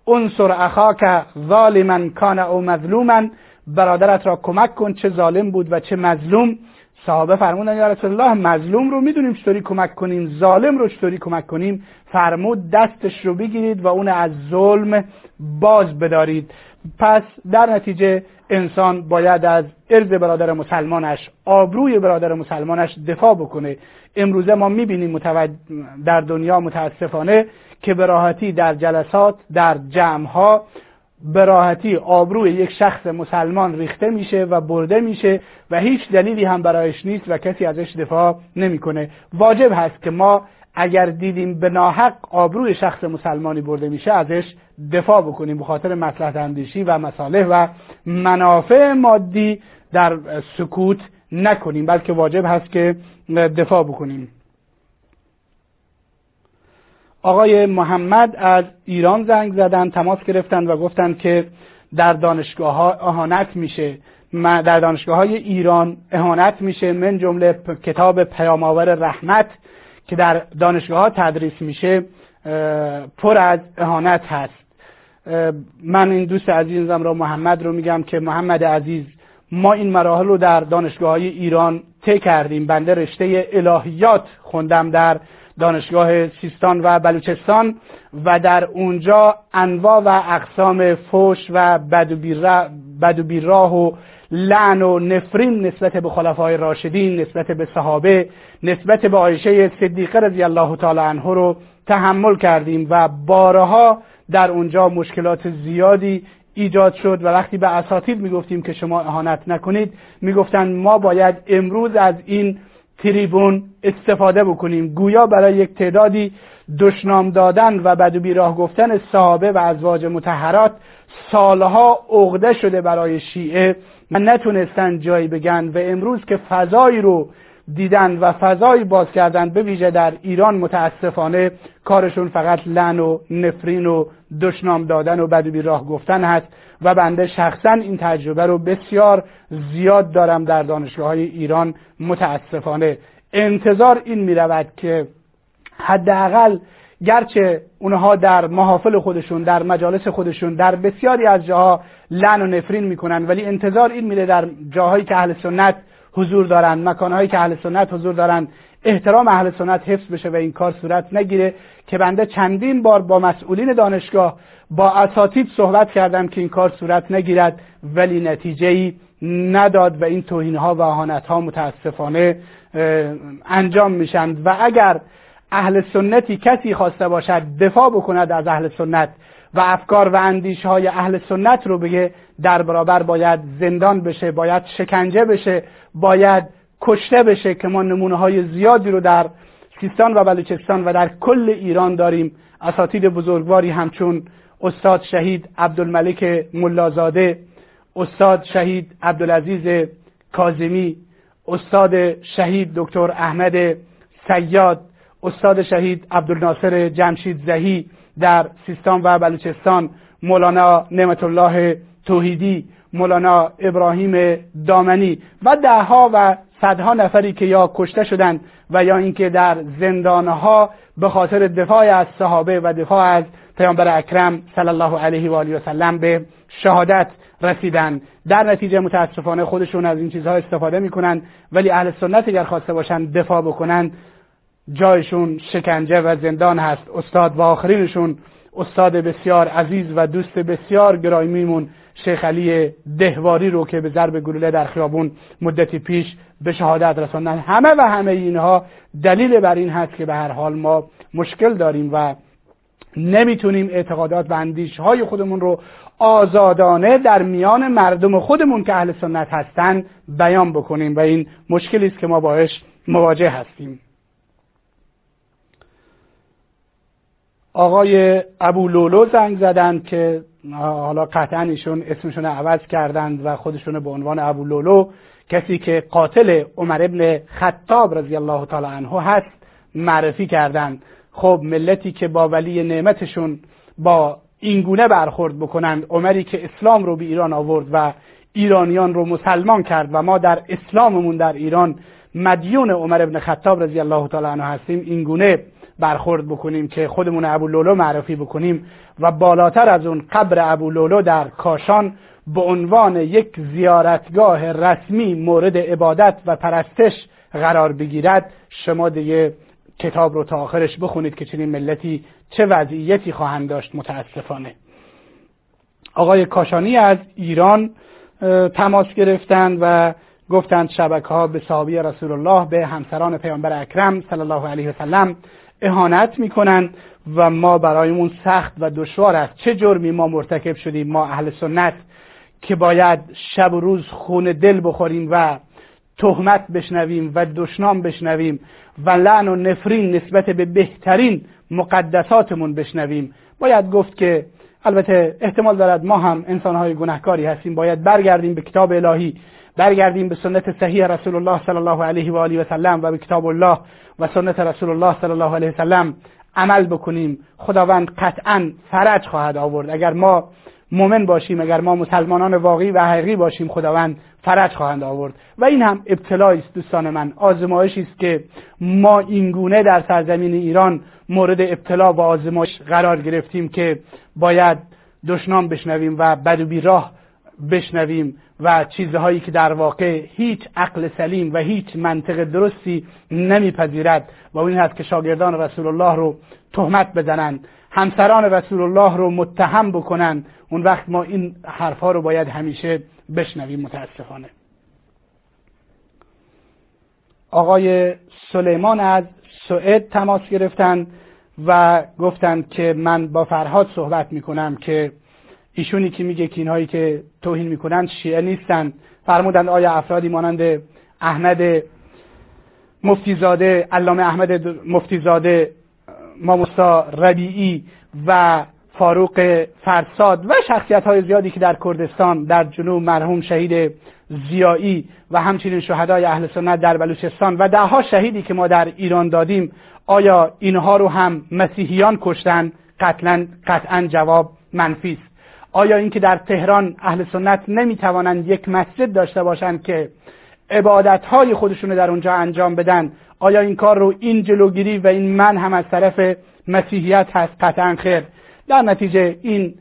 انصر اخاک ظالما کان او مظلوما. برادرت را کمک کن چه ظالم بود و چه مظلوم. صحابه فرمودن یا رسول الله مظلوم رو می‌دونیم چطوری کمک کنیم ظالم رو چطوری کمک کنیم. فرمود دستش رو بگیرید و اون از ظلم باز بدارید. پس در نتیجه انسان باید از ارز برادر مسلمانش آبروی برادر مسلمانش دفاع بکنه. امروزه ما می‌بینیم در دنیا متاسفانه که به راحتی در جلسات در جمعها به راحتی آبروی یک شخص مسلمان ریخته میشه و برده میشه و هیچ دلیلی هم برایش نیست و کسی ازش دفاع نمی‌کنه. واجب هست که ما اگر دیدیم به ناحق آبروی شخص مسلمانی برده میشه ازش دفاع بکنیم به خاطر مصلحت اندیشی و مصالح و منافع مادی در سکوت نکنیم بلکه واجب هست که دفاع بکنیم. آقای محمد از ایران زنگ زدن تماس گرفتند و گفتند که در دانشگاه ها اهانت میشه. در دانشگاه های ایران اهانت میشه. من جمله کتاب پیامآور رحمت که در دانشگاه ها تدریس میشه پر از اهانت هست. من این دوست عزیزم را محمد رو میگم که محمد عزیز ما این مراحل رو در دانشگاه های ایران طی کردیم. بنده رشته الهیات خوندم در دانشگاه سیستان و بلوچستان و در اونجا انواع و اقسام فوش و بد و بیراه و لعن و نفرین نسبت به خلفای راشدین نسبت به صحابه نسبت به عایشه صدیقه رضی الله تعالی عنه رو تحمل کردیم و بارها در اونجا مشکلات زیادی ایجاد شد و وقتی به اساتید می‌گفتیم که شما اهانت نکنید می‌گفتند ما باید امروز از این تریبون استفاده بکنیم. گویا برای یک تعدادی دشنام دادن و بد و بیراه گفتن صحابه و ازواج متحرات سالها عقده شده برای شیعه و نتونستن جایی بگن و امروز که فضایی رو دیدن و فضایی باز کردن به ویژه در ایران متاسفانه کارشون فقط لن و نفرین و دشنام دادن و بد و بیراه گفتن هست و بنده شخصا این تجربه رو بسیار زیاد دارم در دانشگاه های ایران. متاسفانه انتظار این می رود که حداقل گرچه اونها در محافل خودشون در مجالس خودشون در بسیاری از جاها لعن و نفرین می‌کنن ولی انتظار این میره در جاهایی که اهل سنت حضور دارن مکانهایی که اهل سنت حضور دارن احترام اهل سنت حفظ بشه و این کار صورت نگیره که بنده چندین بار با مسئولین دانشگاه با اساتید صحبت کردم که این کار صورت نگیرد ولی نتیجه ای نداد و این توهین ها و اهانت ها متاسفانه انجام میشند. و اگر اهل سنتی کسی خواسته باشد دفاع بکند از اهل سنت و افکار و اندیش های اهل سنت رو بگه در برابر باید زندان بشه باید شکنجه بشه باید کشته بشه که ما نمونه های زیادی رو در سیستان و بلوچستان و در کل ایران داریم. اساتید بزرگواری همچون استاد شهید عبدالملک ملازاده استاد شهید عبدالعزیز کازمی استاد شهید دکتر احمد سیاد استاد شهید عبدالناصر جمشید زهی در سیستان و بلوچستان مولانا نعمت الله توحیدی مولانا ابراهیم دامنی و دهها و صدها نفری که یا کشته شدند و یا اینکه در زندانها به خاطر دفاع از صحابه و دفاع از پیامبر اکرم صلی الله علیه و آله و سلم به شهادت رسیدن در نتیجه متاسفانه خودشون از این چیزها استفاده می‌کنن ولی اهل سنت اگر خواسته باشن دفاع بکنن جایشون شکنجه و زندان هست. استاد و آخرینشون استاد بسیار عزیز و دوست بسیار گرایمیمون شیخ علی دهواری رو که به ضرب گلوله در خیابون مدتی پیش به شهادت رساندن. همه و همه اینها دلیل بر این هست که به هر حال ما مشکل داریم و نمی‌تونیم اعتقادات و اندیش های خودمون رو آزادانه در میان مردم خودمون که اهل سنت هستن بیان بکنیم و این مشکلی است که ما باش مواجه هستیم. آقای ابو لولو زنگ زدند که حالا قطعا ایشون اسمشون عوض کردند و خودشون به عنوان ابو لولو کسی که قاتل عمر ابن خطاب رضی الله تعالی عنه هست معرفی کردند. خب ملتی که با ولی نعمتشون با اینگونه برخورد بکنند عمری که اسلام رو به ایران آورد و ایرانیان رو مسلمان کرد و ما در اسلاممون در ایران مدیون عمر ابن خطاب رضی الله تعالی عنه هستیم اینگونه برخورد بکنیم که خودمون ابو لولو معرفی بکنیم و بالاتر از اون قبر ابو لولو در کاشان به عنوان یک زیارتگاه رسمی مورد عبادت و پرستش قرار بگیرد شما دیگه کتاب رو تا آخرش بخونید که چنین ملتی چه وضعیتی خواهند داشت متاسفانه. آقای کاشانی از ایران تماس گرفتند و گفتند شبکه ها به صحابی رسول الله به همسران پیامبر اکرم صلی الله علیه وسلم اهانت می‌کنن و ما برایمون سخت و دشوار است. چه جرمی ما مرتکب شدیم ما اهل سنت که باید شب و روز خون دل بخوریم و تهمت بشنویم و دشنام بشنویم و لعن و نفرین نسبت به بهترین مقدساتمون بشنویم. باید گفت که البته احتمال دارد ما هم انسانهای گناهکاری هستیم. باید برگردیم به کتاب الهی برگردیم به سنت صحیح رسول الله صلی الله علیه و آله و سلم و به کتاب الله. و سنت رسول الله صلی الله علیه و سلم عمل بکنیم. خداوند قطعا فرج خواهد آورد. اگر ما مؤمن باشیم اگر ما مسلمانان واقعی و حقیقی باشیم خداوند فرج خواهند آورد. و این هم ابتلایی است دوستان من. آزمایشی است که ما اینگونه در سرزمین ایران مورد ابتلا و آزمایش قرار گرفتیم که باید دشنام بشنویم و بد و بیراه بشنویم و چیزهایی که در واقع هیچ عقل سلیم و هیچ منطق درستی نمیپذیرد. و این هست که شاگردان رسول الله رو تهمت بزنند همسران رسول الله رو متهم بکنند. اون وقت ما این حرفها رو باید همیشه بشنویم متاسفانه. آقای سلیمان از سوئد تماس گرفتن و گفتند که من با فرهاد صحبت می‌کنم که ایشونی که میگه که اینهایی که توهین می‌کنند شیعه نیستند فرمودند آیا افرادی مانند احمد مفتیزاده علامه احمد مفتیزاده ماموسا ربیعی و فاروق فرساد و شخصیت های زیادی که در کردستان در جنوب مرحوم شهید زیایی و همچنین شهدای اهل سنت در بلوچستان و دهها شهیدی که ما در ایران دادیم آیا اینها رو هم مسیحیان کشتن؟ قطعا جواب منفی است. آیا اینکه در تهران اهل سنت نمی‌توانند یک مسجد داشته باشند که عبادت های خودشون رو در اونجا انجام بدن آیا این کار رو این جلوگیری و این من هم از طرف مسیحیت هست؟ قطعا خیر. در نتیجه این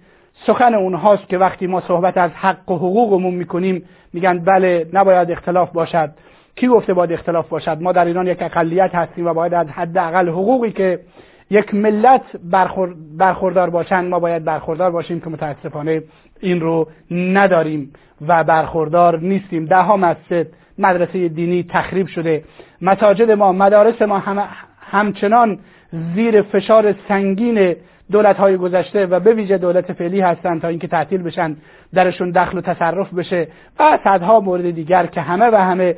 سخن اونهاست که وقتی ما صحبت از حق و حقوقمون می‌کنیم میگن بله نباید اختلاف باشد. کی گفته باید اختلاف باشد؟ ما در ایران یک اقلیت هستیم و باید از حداقل حقوقی که یک ملت برخوردار باشند ما باید برخوردار باشیم که متاسفانه این رو نداریم و برخوردار نیستیم. ده ها مسجد مدرسه دینی تخریب شده. مساجد ما مدارس ما هم همچنان زیر فشار سنگین دولت های گذشته و به ویژه دولت فعلی هستند تا اینکه تعطیل بشن درشون دخل و تصرف بشه و صدها مورد دیگر که همه و همه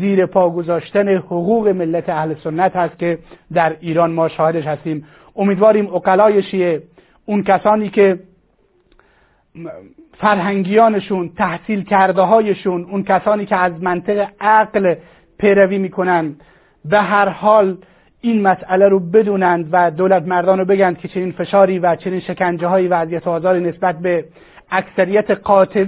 زیر پا گذاشتن حقوق ملت اهل سنت هست که در ایران ما شاهدش هستیم. امیدواریم اقلای شیعه اون کسانی که فرهنگیانشون تحصیل کرده هایشون اون کسانی که از منطق عقل پیروی می‌کنند به هر حال این مسئله رو بدونند و دولت مردان رو بگند که چنین فشاری و چنین شکنجه هایی و اذیت آزاری نسبت به اکثریت قاطب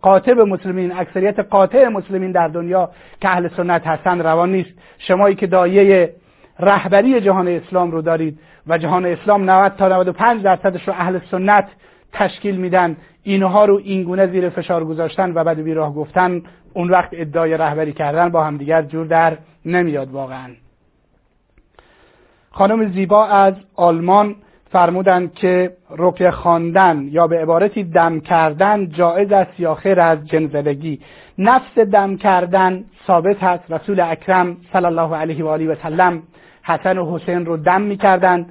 قاطب مسلمین اکثریت قاطع مسلمین در دنیا که اهل سنت هستند روان نیست. شمایی که دایه رهبری جهان اسلام رو دارید و جهان اسلام 90 تا 95 درصدش رو اهل سنت تشکیل میدن اینها رو اینگونه زیر فشار گذاشتن و بعد بیراه گفتن اون وقت ادعای رهبری کردن با همدیگر جور در نمیاد واقعا. خانم زیبا از آلمان فرمودند که رقیه خواندن یا به عبارتی دم کردن جایز است یا خیر از جنزدگی نفس دم کردن ثابت هست رسول اکرم صلی الله علیه و آله و سلم حسن و حسین رو دم می‌کردند.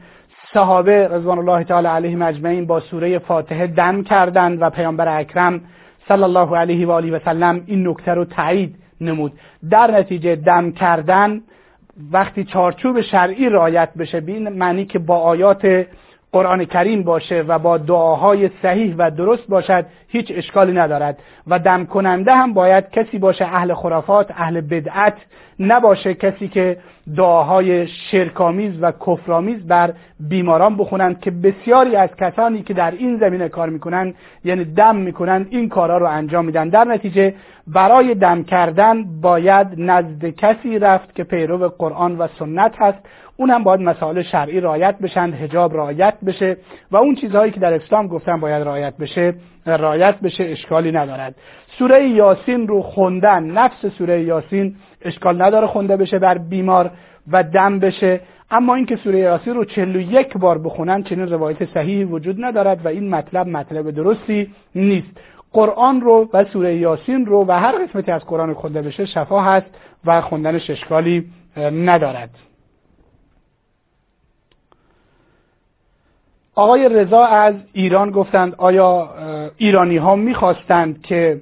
صحابه رضوان الله تعالی علیهم اجمعین با سوره فاتحه دم کردند و پیامبر اکرم صلی الله علیه و آله و سلم این نکته رو تایید نمود. در نتیجه دم کردن وقتی چارچوب شرعی رعایت بشه بین معنی که با آیات قرآن کریم باشه و با دعاهای صحیح و درست باشد هیچ اشکالی ندارد. و دم کننده هم باید کسی باشه اهل خرافات اهل بدعت نباشه کسی که دعاهای شرکامیز و کفرآمیز بر بیماران بخونند که بسیاری از کسانی که در این زمینه کار می‌کنند یعنی دم می‌کنند این کارها رو انجام میدن. در نتیجه برای دم کردن باید نزد کسی رفت که پیرو قرآن و سنت هست. اون هم باید مسائل شرعی رعایت بشن حجاب رعایت بشه و اون چیزهایی که در اسلام گفتن باید رعایت بشه رعایت بشه اشکالی ندارد. سوره یاسین رو خوندن نفس سوره یاسین اشکال نداره خونده بشه بر بیمار و دم بشه. اما اینکه سوره یاسین رو چلو یک بار بخونن چنین روایت صحیحی وجود ندارد و این مطلب مطلب درستی نیست. قرآن رو و سوره یاسین رو و هر قسمتی از قرآن خونده بشه شفا هست و خوندنش اشکالی ندارد. آقای رضا از ایران گفتند آیا ایرانی ها می‌خواستند که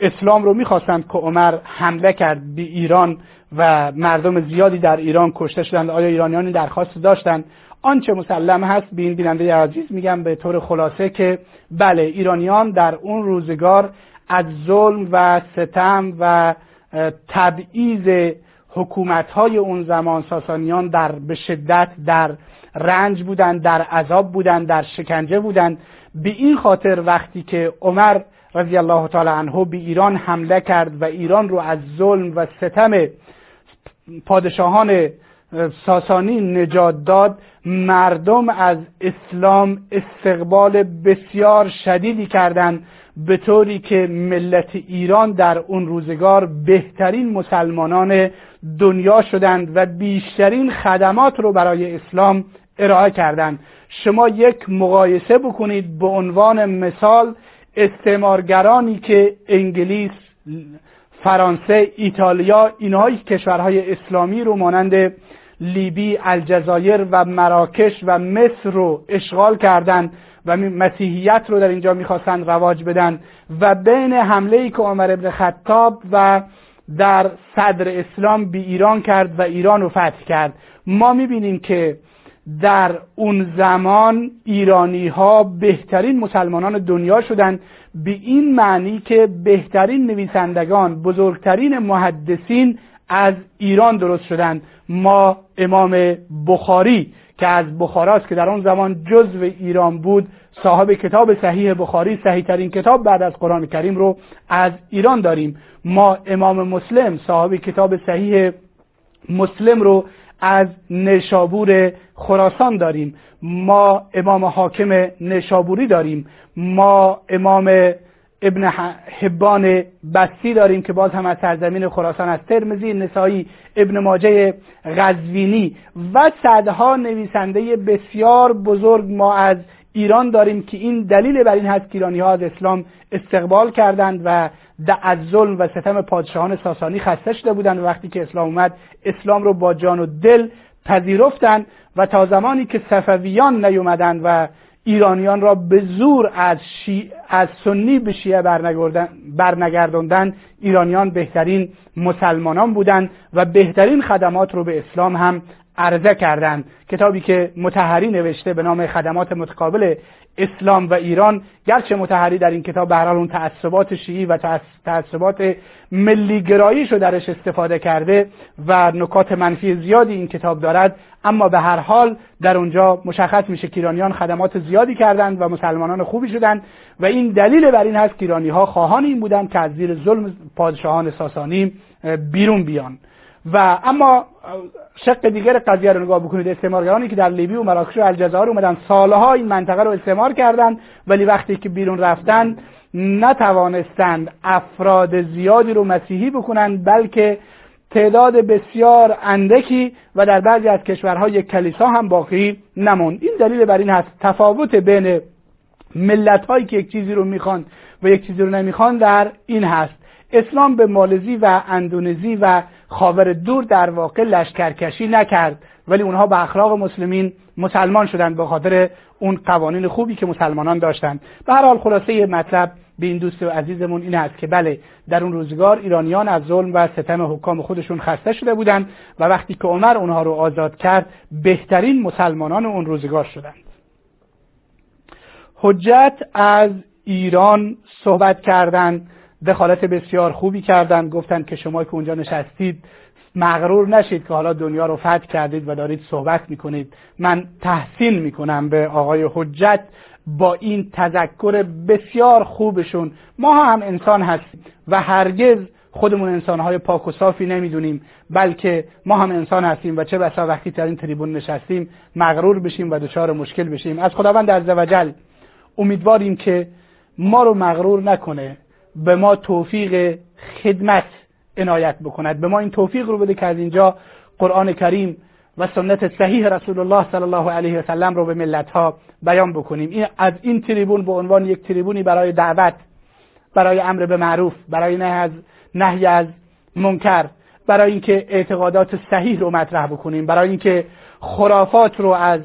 اسلام رو می‌خواستند که عمر حمله کرد به ایران و مردم زیادی در ایران کشته شدند آیا ایرانیانی درخواست داشتند؟ آنچه مسلم هست به این بیننده عزیز میگم به طور خلاصه که بله ایرانیان در اون روزگار از ظلم و ستم و تبعیض حکومت های اون زمان ساسانیان در به شدت در رنج بودند در عذاب بودند در شکنجه بودند به این خاطر وقتی که عمر رضی الله تعالی عنه به ایران حمله کرد و ایران رو از ظلم و ستم پادشاهان ساسانی نجات داد مردم از اسلام استقبال بسیار شدیدی کردند به طوری که ملت ایران در اون روزگار بهترین مسلمانان دنیا شدند و بیشترین خدمات رو برای اسلام ارائه کردند شما یک مقایسه بکنید به عنوان مثال استعمارگرانی که انگلیس فرانسه ایتالیا اینهای کشورهای اسلامی رو مانند لیبی الجزایر و مراکش و مصر رو اشغال کردند و مسیحیت رو در اینجا می‌خواستند رواج بدن و بین حمله ای که عمر ابن خطاب و در صدر اسلام به ایران کرد و ایران رو فتح کرد. ما می‌بینیم که در اون زمان ایرانی ها بهترین مسلمانان دنیا شدند به این معنی که بهترین نویسندگان بزرگترین محدثین از ایران درست شدند ما امام بخاری که از بخاراست که در آن زمان جزو ایران بود صاحب کتاب صحیح بخاری صحیح ترین کتاب بعد از قرآن کریم رو از ایران داریم. ما امام مسلم صاحب کتاب صحیح مسلم رو از نشابور خراسان داریم. ما امام حاکم نشابوری داریم. ما امام ابن حبان بستی داریم که باز هم از سرزمین خراسان از ترمزی نسایی ابن ماجه غزوینی. و صدها نویسنده بسیار بزرگ ما از ایران داریم که این دلیل بر این هست که ایرانی ها از اسلام استقبال کردند و از ظلم و ستم پادشاهان ساسانی خسته شده بودند. وقتی که اسلام اومد اسلام رو با جان و دل پذیرفتند و تا زمانی که صفویان نیومدند و ایرانیان را به زور از, شی... از سنی به شیعه برنگردوندن ایرانیان بهترین مسلمانان بودند و بهترین خدمات رو به اسلام هم عرضه کردند. کتابی که متحری نوشته به نام خدمات متقابل اسلام و ایران. گرچه متحری در این کتاب به اون تعصبات شیعی و تعصبات ملی گراییش رو درش استفاده کرده و نکات منفی زیادی این کتاب دارد. اما به هر حال در اونجا مشخص میشه که ایرانیان خدمات زیادی کردند و مسلمانان خوبی شدند و این دلیل بر این هست که ایرانی ها خواهان این بودند که از زیر ظلم پادشاهان ساسانی بیرون بیان. و اما شق دیگر قضیه رو نگاه بکنید استعمارگرانی که در لیبی و مراکش و الجزایر اومدن سالها این منطقه رو استعمار کردند ولی وقتی که بیرون رفتن نتوانستند افراد زیادی رو مسیحی بکنند بلکه تعداد بسیار اندکی و در بعضی از کشورها یک کلیسا هم باقی نموند. این دلیل بر این هست تفاوت بین ملت هایی که یک چیزی رو می‌خوان و یک چیزی رو نمی‌خوان در این هست. اسلام به مالزی و اندونزی و خاور دور در واقع لشکرکشی نکرد. ولی اونها به اخلاق مسلمین مسلمان شدند به خاطر اون قوانین خوبی که مسلمانان داشتند. به هر حال خلاصه مطلب به این دوست و عزیزمون این است که بله در اون روزگار ایرانیان از ظلم و ستم حکام خودشون خسته شده بودند و وقتی که عمر اونها رو آزاد کرد بهترین مسلمانان اون روزگار شدند. حجت از ایران صحبت کردند دخالت بسیار خوبی کردند. گفتند که شما که اونجا نشستید مغرور نشید که حالا دنیا رو فتح کردید و دارید صحبت می‌کنید. من تحسین می‌کنم به آقای حجت با این تذکر بسیار خوبشون. ما هم انسان هستیم و هرگز خودمون انسانهای پاک و صافی نمی‌دونیم بلکه ما هم انسان هستیم و چه بسا وقتی در این تریبون نشستیم مغرور بشیم و دچار مشکل بشیم. از خداوند عزوجل امیدواریم که ما رو مغرور نکنه. به ما توفیق خدمت عنایت بکند. به ما این توفیق رو بده که از اینجا قرآن کریم و سنت صحیح رسول الله صلی الله علیه و سلم رو به ملت ها بیان بکنیم. این از این تریبون به عنوان یک تریبونی برای دعوت برای امر به معروف برای نهی از نهی از منکر برای اینکه اعتقادات صحیح رو مطرح بکنیم برای اینکه خرافات رو از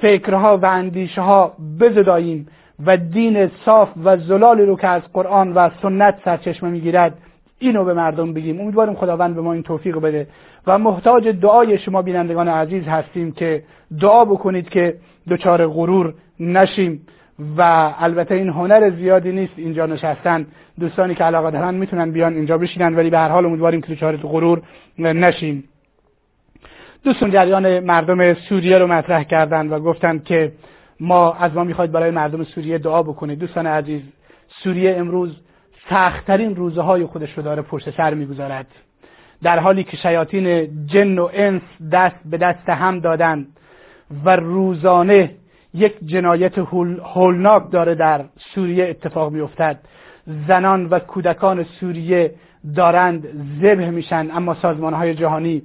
فکرها و اندیشه ها بزداییم. و دین صاف و زلالی رو که از قرآن و سنت سرچشمه می‌گیرد اینو به مردم بگیم. امیدواریم خداوند به ما این توفیق بده. و محتاج دعای شما بینندگان عزیز هستیم که دعا بکنید که دچار غرور نشیم. و البته این هنر زیادی نیست اینجا نشستن. دوستانی که علاقه دارن می‌تونن بیان اینجا بشینن ولی به هر حال امیدواریم که دچار غرور نشیم. دوستان جریان مردم سوریه رو مطرح کردند و گفتند که ما از ما می‌خواید برای مردم سوریه دعا بکنید. دوستان عزیز سوریه امروز سختترین روزه های خودش رو داره پشت سر می‌گذارد. در حالی که شیاطین جن و انس دست به دست هم دادند و روزانه یک جنایت هولناک داره در سوریه اتفاق میافتد. زنان و کودکان سوریه دارند ذبح میشن اما سازمان های جهانی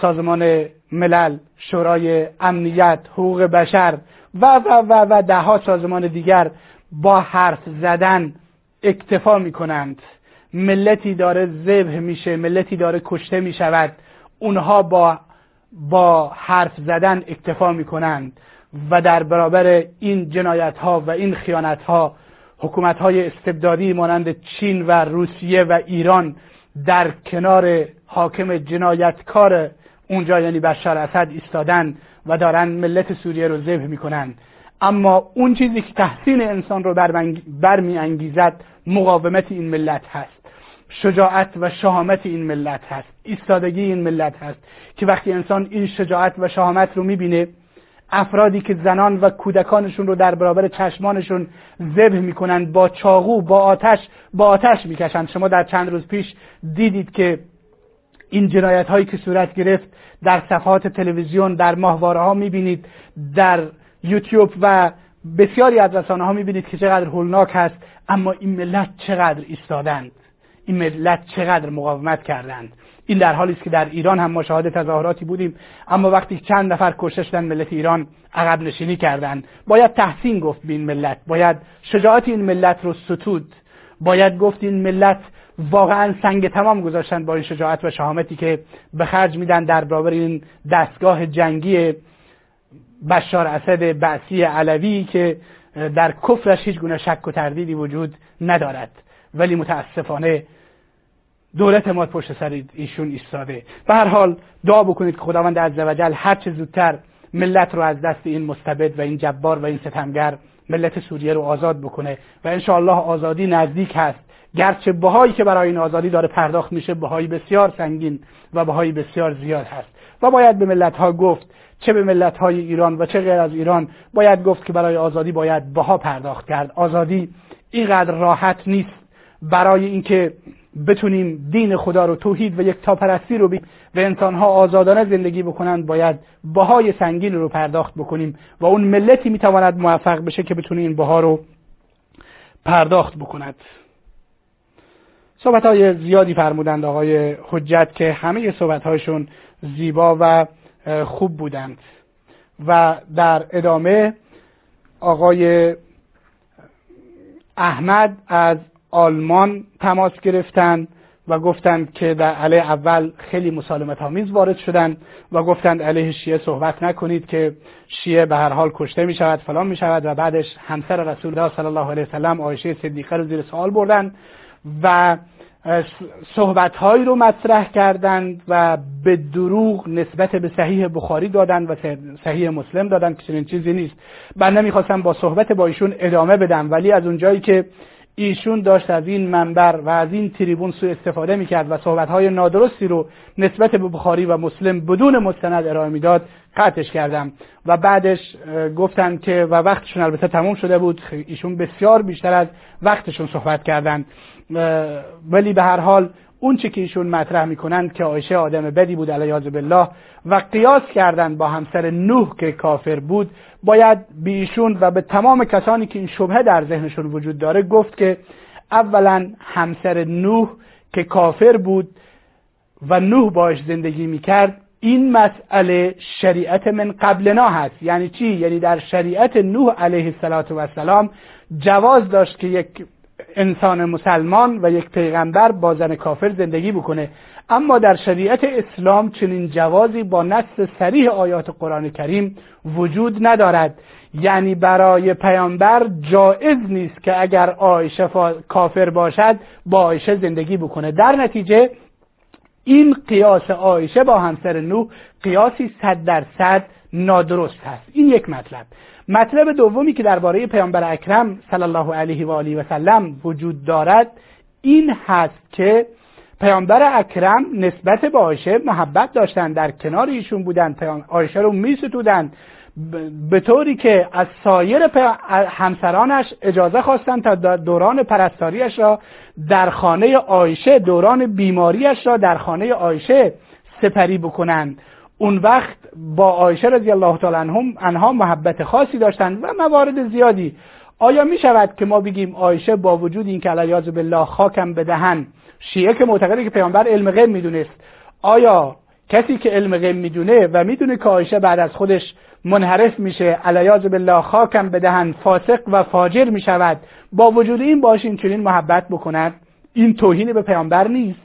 سازمان ملل شورای امنیت حقوق بشر و و و و دهها سازمان دیگر با حرف زدن اکتفا می‌کنند. ملتی داره ذبح میشه ملتی داره کشته می‌شود. اونها با با حرف زدن اکتفا می‌کنند. و در برابر این جنایت ها و این خیانت ها حکومت های استبدادی مانند چین و روسیه و ایران در کنار حاکم جنایتکار اونجا یعنی بشار اسد ایستادن. و دارن ملت سوریه رو ذبح می‌کنن. اما اون چیزی که تحسین انسان رو برمی انگیزد مقاومت این ملت هست. شجاعت و شهامت این ملت هست. ایستادگی این ملت هست که وقتی انسان این شجاعت و شهامت رو می‌بینه افرادی که زنان و کودکانشون رو در برابر چشمانشون ذبح می‌کنن با چاقو با آتش با آتش می‌کشن. شما در چند روز پیش دیدید که این جنایت هایی که صورت گرفت در صفحات تلویزیون در ماهواره ها می‌بینید در یوتیوب و بسیاری از رسانه ها می‌بینید که چقدر هولناک هست اما این ملت چقدر ایستادند. این ملت چقدر مقاومت کردند. این در حالی است که در ایران هم ما شاهد تظاهراتی بودیم. اما وقتی چند نفر کشته شدن ملت ایران عقب نشینی کردند. باید تحسین گفت به این ملت. باید شجاعت این ملت رو ستود. باید گفت این ملت واقعا سنگ تمام گذاشتن با این شجاعت و شهامتی که به خرج میدن در برابر این دستگاه جنگی بشار اسد بعثی علوی که در کفرش هیچ گونه شک و تردیدی وجود ندارد. ولی متاسفانه دولت ما پشت سر ایشون ایستاده. به هر حال دعا بکنید که خداوند عزوجل هر چه زودتر ملت رو از دست این مستبد و این جبار و این ستمگر ملت سوریه رو آزاد بکنه و انشاءالله آزادی نزدیک هست. گرچه بهایی که برای این آزادی داره پرداخت میشه بهایی بسیار سنگین و بهایی بسیار زیاد هست. و باید به ملت ها گفت چه به ملت های ایران و چه غیر از ایران باید گفت که برای آزادی باید بها پرداخت کرد. آزادی اینقدر راحت نیست برای اینکه بتونیم دین خدا رو توحید و یک تاپرستی رو بیم و انسانها آزادانه زندگی بکنند باید بهای سنگین رو پرداخت بکنیم و اون ملتی می‌تواند موفق بشه که بتونه این بها رو پرداخت بکند. صحبت های زیادی فرمودند آقای حجت که همه صحبت هایشون زیبا و خوب بودند. و در ادامه آقای احمد از آلمان تماس گرفتند و گفتند که در علیه اول خیلی مسالمت آمیز وارد شدند و گفتند علیه شیعه صحبت نکنید که شیعه به هر حال کشته می شود فلان می شود و بعدش همسر رسول الله صلی الله علیه وسلم عایشه صدیقه رو زیر سوال بردند. و صحبت هایی رو مطرح کردند و به دروغ نسبت به صحیح بخاری دادند و صحیح مسلم دادند که چنین چیزی نیست. من نمی‌خواستم با صحبت با ایشون ادامه بدم ولی از اونجایی که ایشون داشت از این منبر و از این تریبون سو استفاده می‌کرد و صحبت های نادرستی رو نسبت به بخاری و مسلم بدون مستند ارائه می‌داد قطعش کردم. و بعدش گفتن که و وقتشون البته تموم شده بود ایشون بسیار بیشتر از وقتشون صحبت کردن. ولی به هر حال اون چی که ایشون مطرح می‌کنند که عایشه آدم بدی بود علیاذ بالله و قیاس کردند با همسر نوح که کافر بود باید به ایشون و به تمام کسانی که این شبهه در ذهنشون وجود داره گفت که اولا همسر نوح که کافر بود و نوح باش زندگی می‌کرد این مسئله شریعت من قبلنا هست. یعنی چی؟ یعنی در شریعت نوح علیه السلام جواز داشت که یک انسان مسلمان و یک پیغمبر با زن کافر زندگی بکنه. اما در شریعت اسلام چنین جوازی با نص سریح آیات قرآن کریم وجود ندارد. یعنی برای پیامبر جایز نیست که اگر آیشه کافر باشد با آیشه زندگی بکنه. در نتیجه این قیاس آیشه با همسر نوح قیاسی صد درصد نادرست هست. این یک مطلب. مطلب دومی که درباره پیامبر اکرم صلی الله علیه و آله و سلم وجود دارد این هست که پیامبر اکرم نسبت به آیشه محبت داشتن در کنار ایشون بودن آیشه رو میستودن به طوری که از سایر همسرانش اجازه خواستند تا دوران پرستاریش را در خانه آیشه دوران بیماریش را در خانه آیشه سپری بکنند. اون وقت با آیشه رضی الله تعالی عنها محبت خاصی داشتند و موارد زیادی. آیا می شود که ما بگیم آیشه با وجود این که علیاذ بالله خاکم بدهن شیعه که معتقده که پیامبر علم غیب می‌دونست آیا کسی که علم غیب می‌دونه و می‌دونه که آیشه بعد از خودش منحرف میشه علیاذ بالله خاکم بدهن فاسق و فاجر می‌شود با وجود این باش این چنین محبت بکند؟ این توهین به پیامبر نیست.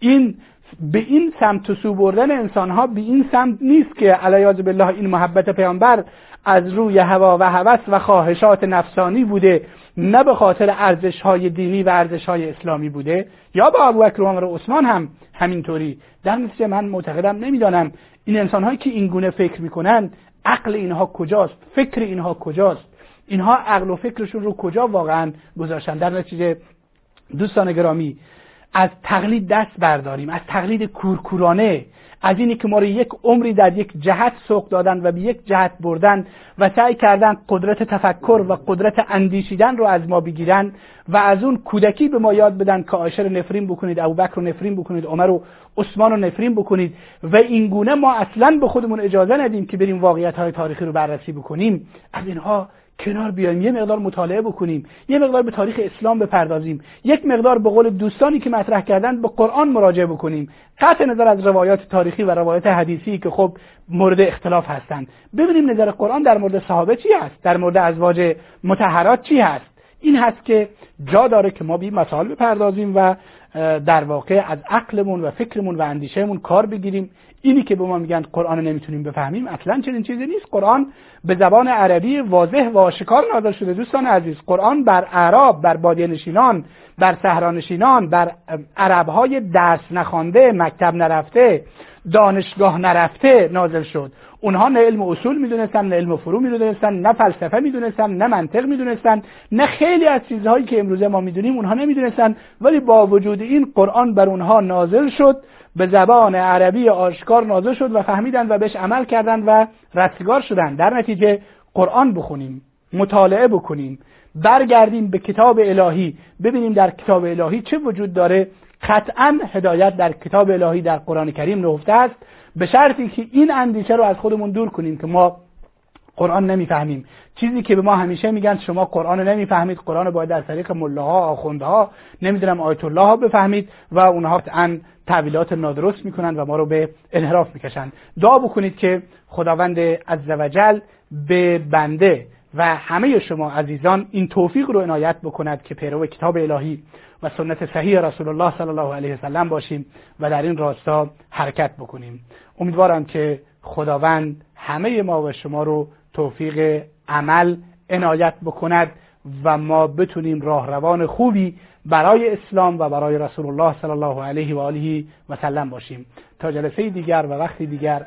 این به این سمت سو بردن انسان ها به این سمت نیست که علیاذ بالله این محبت پیامبر از روی هوا و هوس و خواهشات نفسانی بوده نه به خاطر ارزش های دینی و ارزش های اسلامی بوده. یا با ابوبکر و عمر و عثمان هم همینطوری. در نتیجه من معتقدم نمی‌دانم این انسان هایی که این گونه فکر می‌کنن عقل اینها کجاست فکر اینها کجاست اینها عقل و فکرشون رو کجا واقعا گذاشتن؟ در نتیجه دوستان گرامی از تقلید دست برداریم از تقلید کورکورانه از اینی که ما رو یک عمری در یک جهت سوق دادن و به یک جهت بردن و سعی کردن قدرت تفکر و قدرت اندیشیدن رو از ما بگیرن و از اون کودکی به ما یاد بدن که عایشه رو نفرین بکنید ابوبکر رو نفرین بکنید عمر و عثمان رو نفرین بکنید و این گونه ما اصلا به خودمون اجازه ندیم که بریم واقعیت های تاریخی رو بررسی بکنیم. از اینها کنار بیایم یه مقدار مطالعه بکنیم یه مقدار به تاریخ اسلام بپردازیم یک مقدار به قول دوستانی که مطرح کردن به قرآن مراجعه بکنیم. قطع نظر از روایات تاریخی و روایات حدیثی که خب مورد اختلاف هستند. ببینیم نظر قرآن در مورد صحابه چی هست؟ در مورد ازواج متحرات چی هست؟ این هست که جا داره که ما به مسائل بپردازیم و در واقع از عقلمون و فکرمون و اندیشهمون کار بگیریم. اینی که به ما میگن قرآن نمی‌تونیم بفهمیم اصلا چنین چیزی نیست. قرآن به زبان عربی واضح و آشکار نازل شده. دوستان عزیز قرآن بر اعراب بر بادیه نشینان بر صحرانشینان بر عربهای درس نخوانده مکتب نرفته دانشگاه نرفته نازل شد. اونها نه علم اصول می‌دونستن نه علم فرو می‌دونستن نه فلسفه می‌دونستن نه منطق می‌دونستن نه خیلی از چیزهایی که امروزه ما می‌دونیم اونها نمی‌دونستن. ولی با وجود این قرآن بر اونها نازل شد به زبان عربی آشکار نازل شد و فهمیدن و بهش عمل کردند و رستگار شدن. در نتیجه قرآن بخونیم مطالعه بکنیم برگردیم به کتاب الهی. ببینیم در کتاب الهی چه وجود داره. قطعا هدایت در کتاب الهی در قرآن کریم نهفته است. به شرطی که این اندیشه رو از خودمون دور کنیم که ما قرآن نمی‌فهمیم. چیزی که به ما همیشه میگن شما قرآن رو نمی‌فهمید قرآن باید در طریق ملاها آخوندها نمی‌دونم آیت الله ها بفهمید و اونها قطعا تعویلات نادرست می‌کنن و ما رو به انحراف می‌کشند. دعا بکنید که خداوند عزوجل به بنده و همه شما عزیزان این توفیق رو عنایت بکند که پیرو کتاب الهی و سنت صحیح رسول الله صلی الله علیه وسلم باشیم و در این راستا حرکت بکنیم. امیدوارم که خداوند همه ما و شما رو توفیق عمل عنایت بکند و ما بتونیم راهروان خوبی برای اسلام و برای رسول الله صلی الله علیه و آله و سلم باشیم. تا جلسه دیگر و وقتی دیگر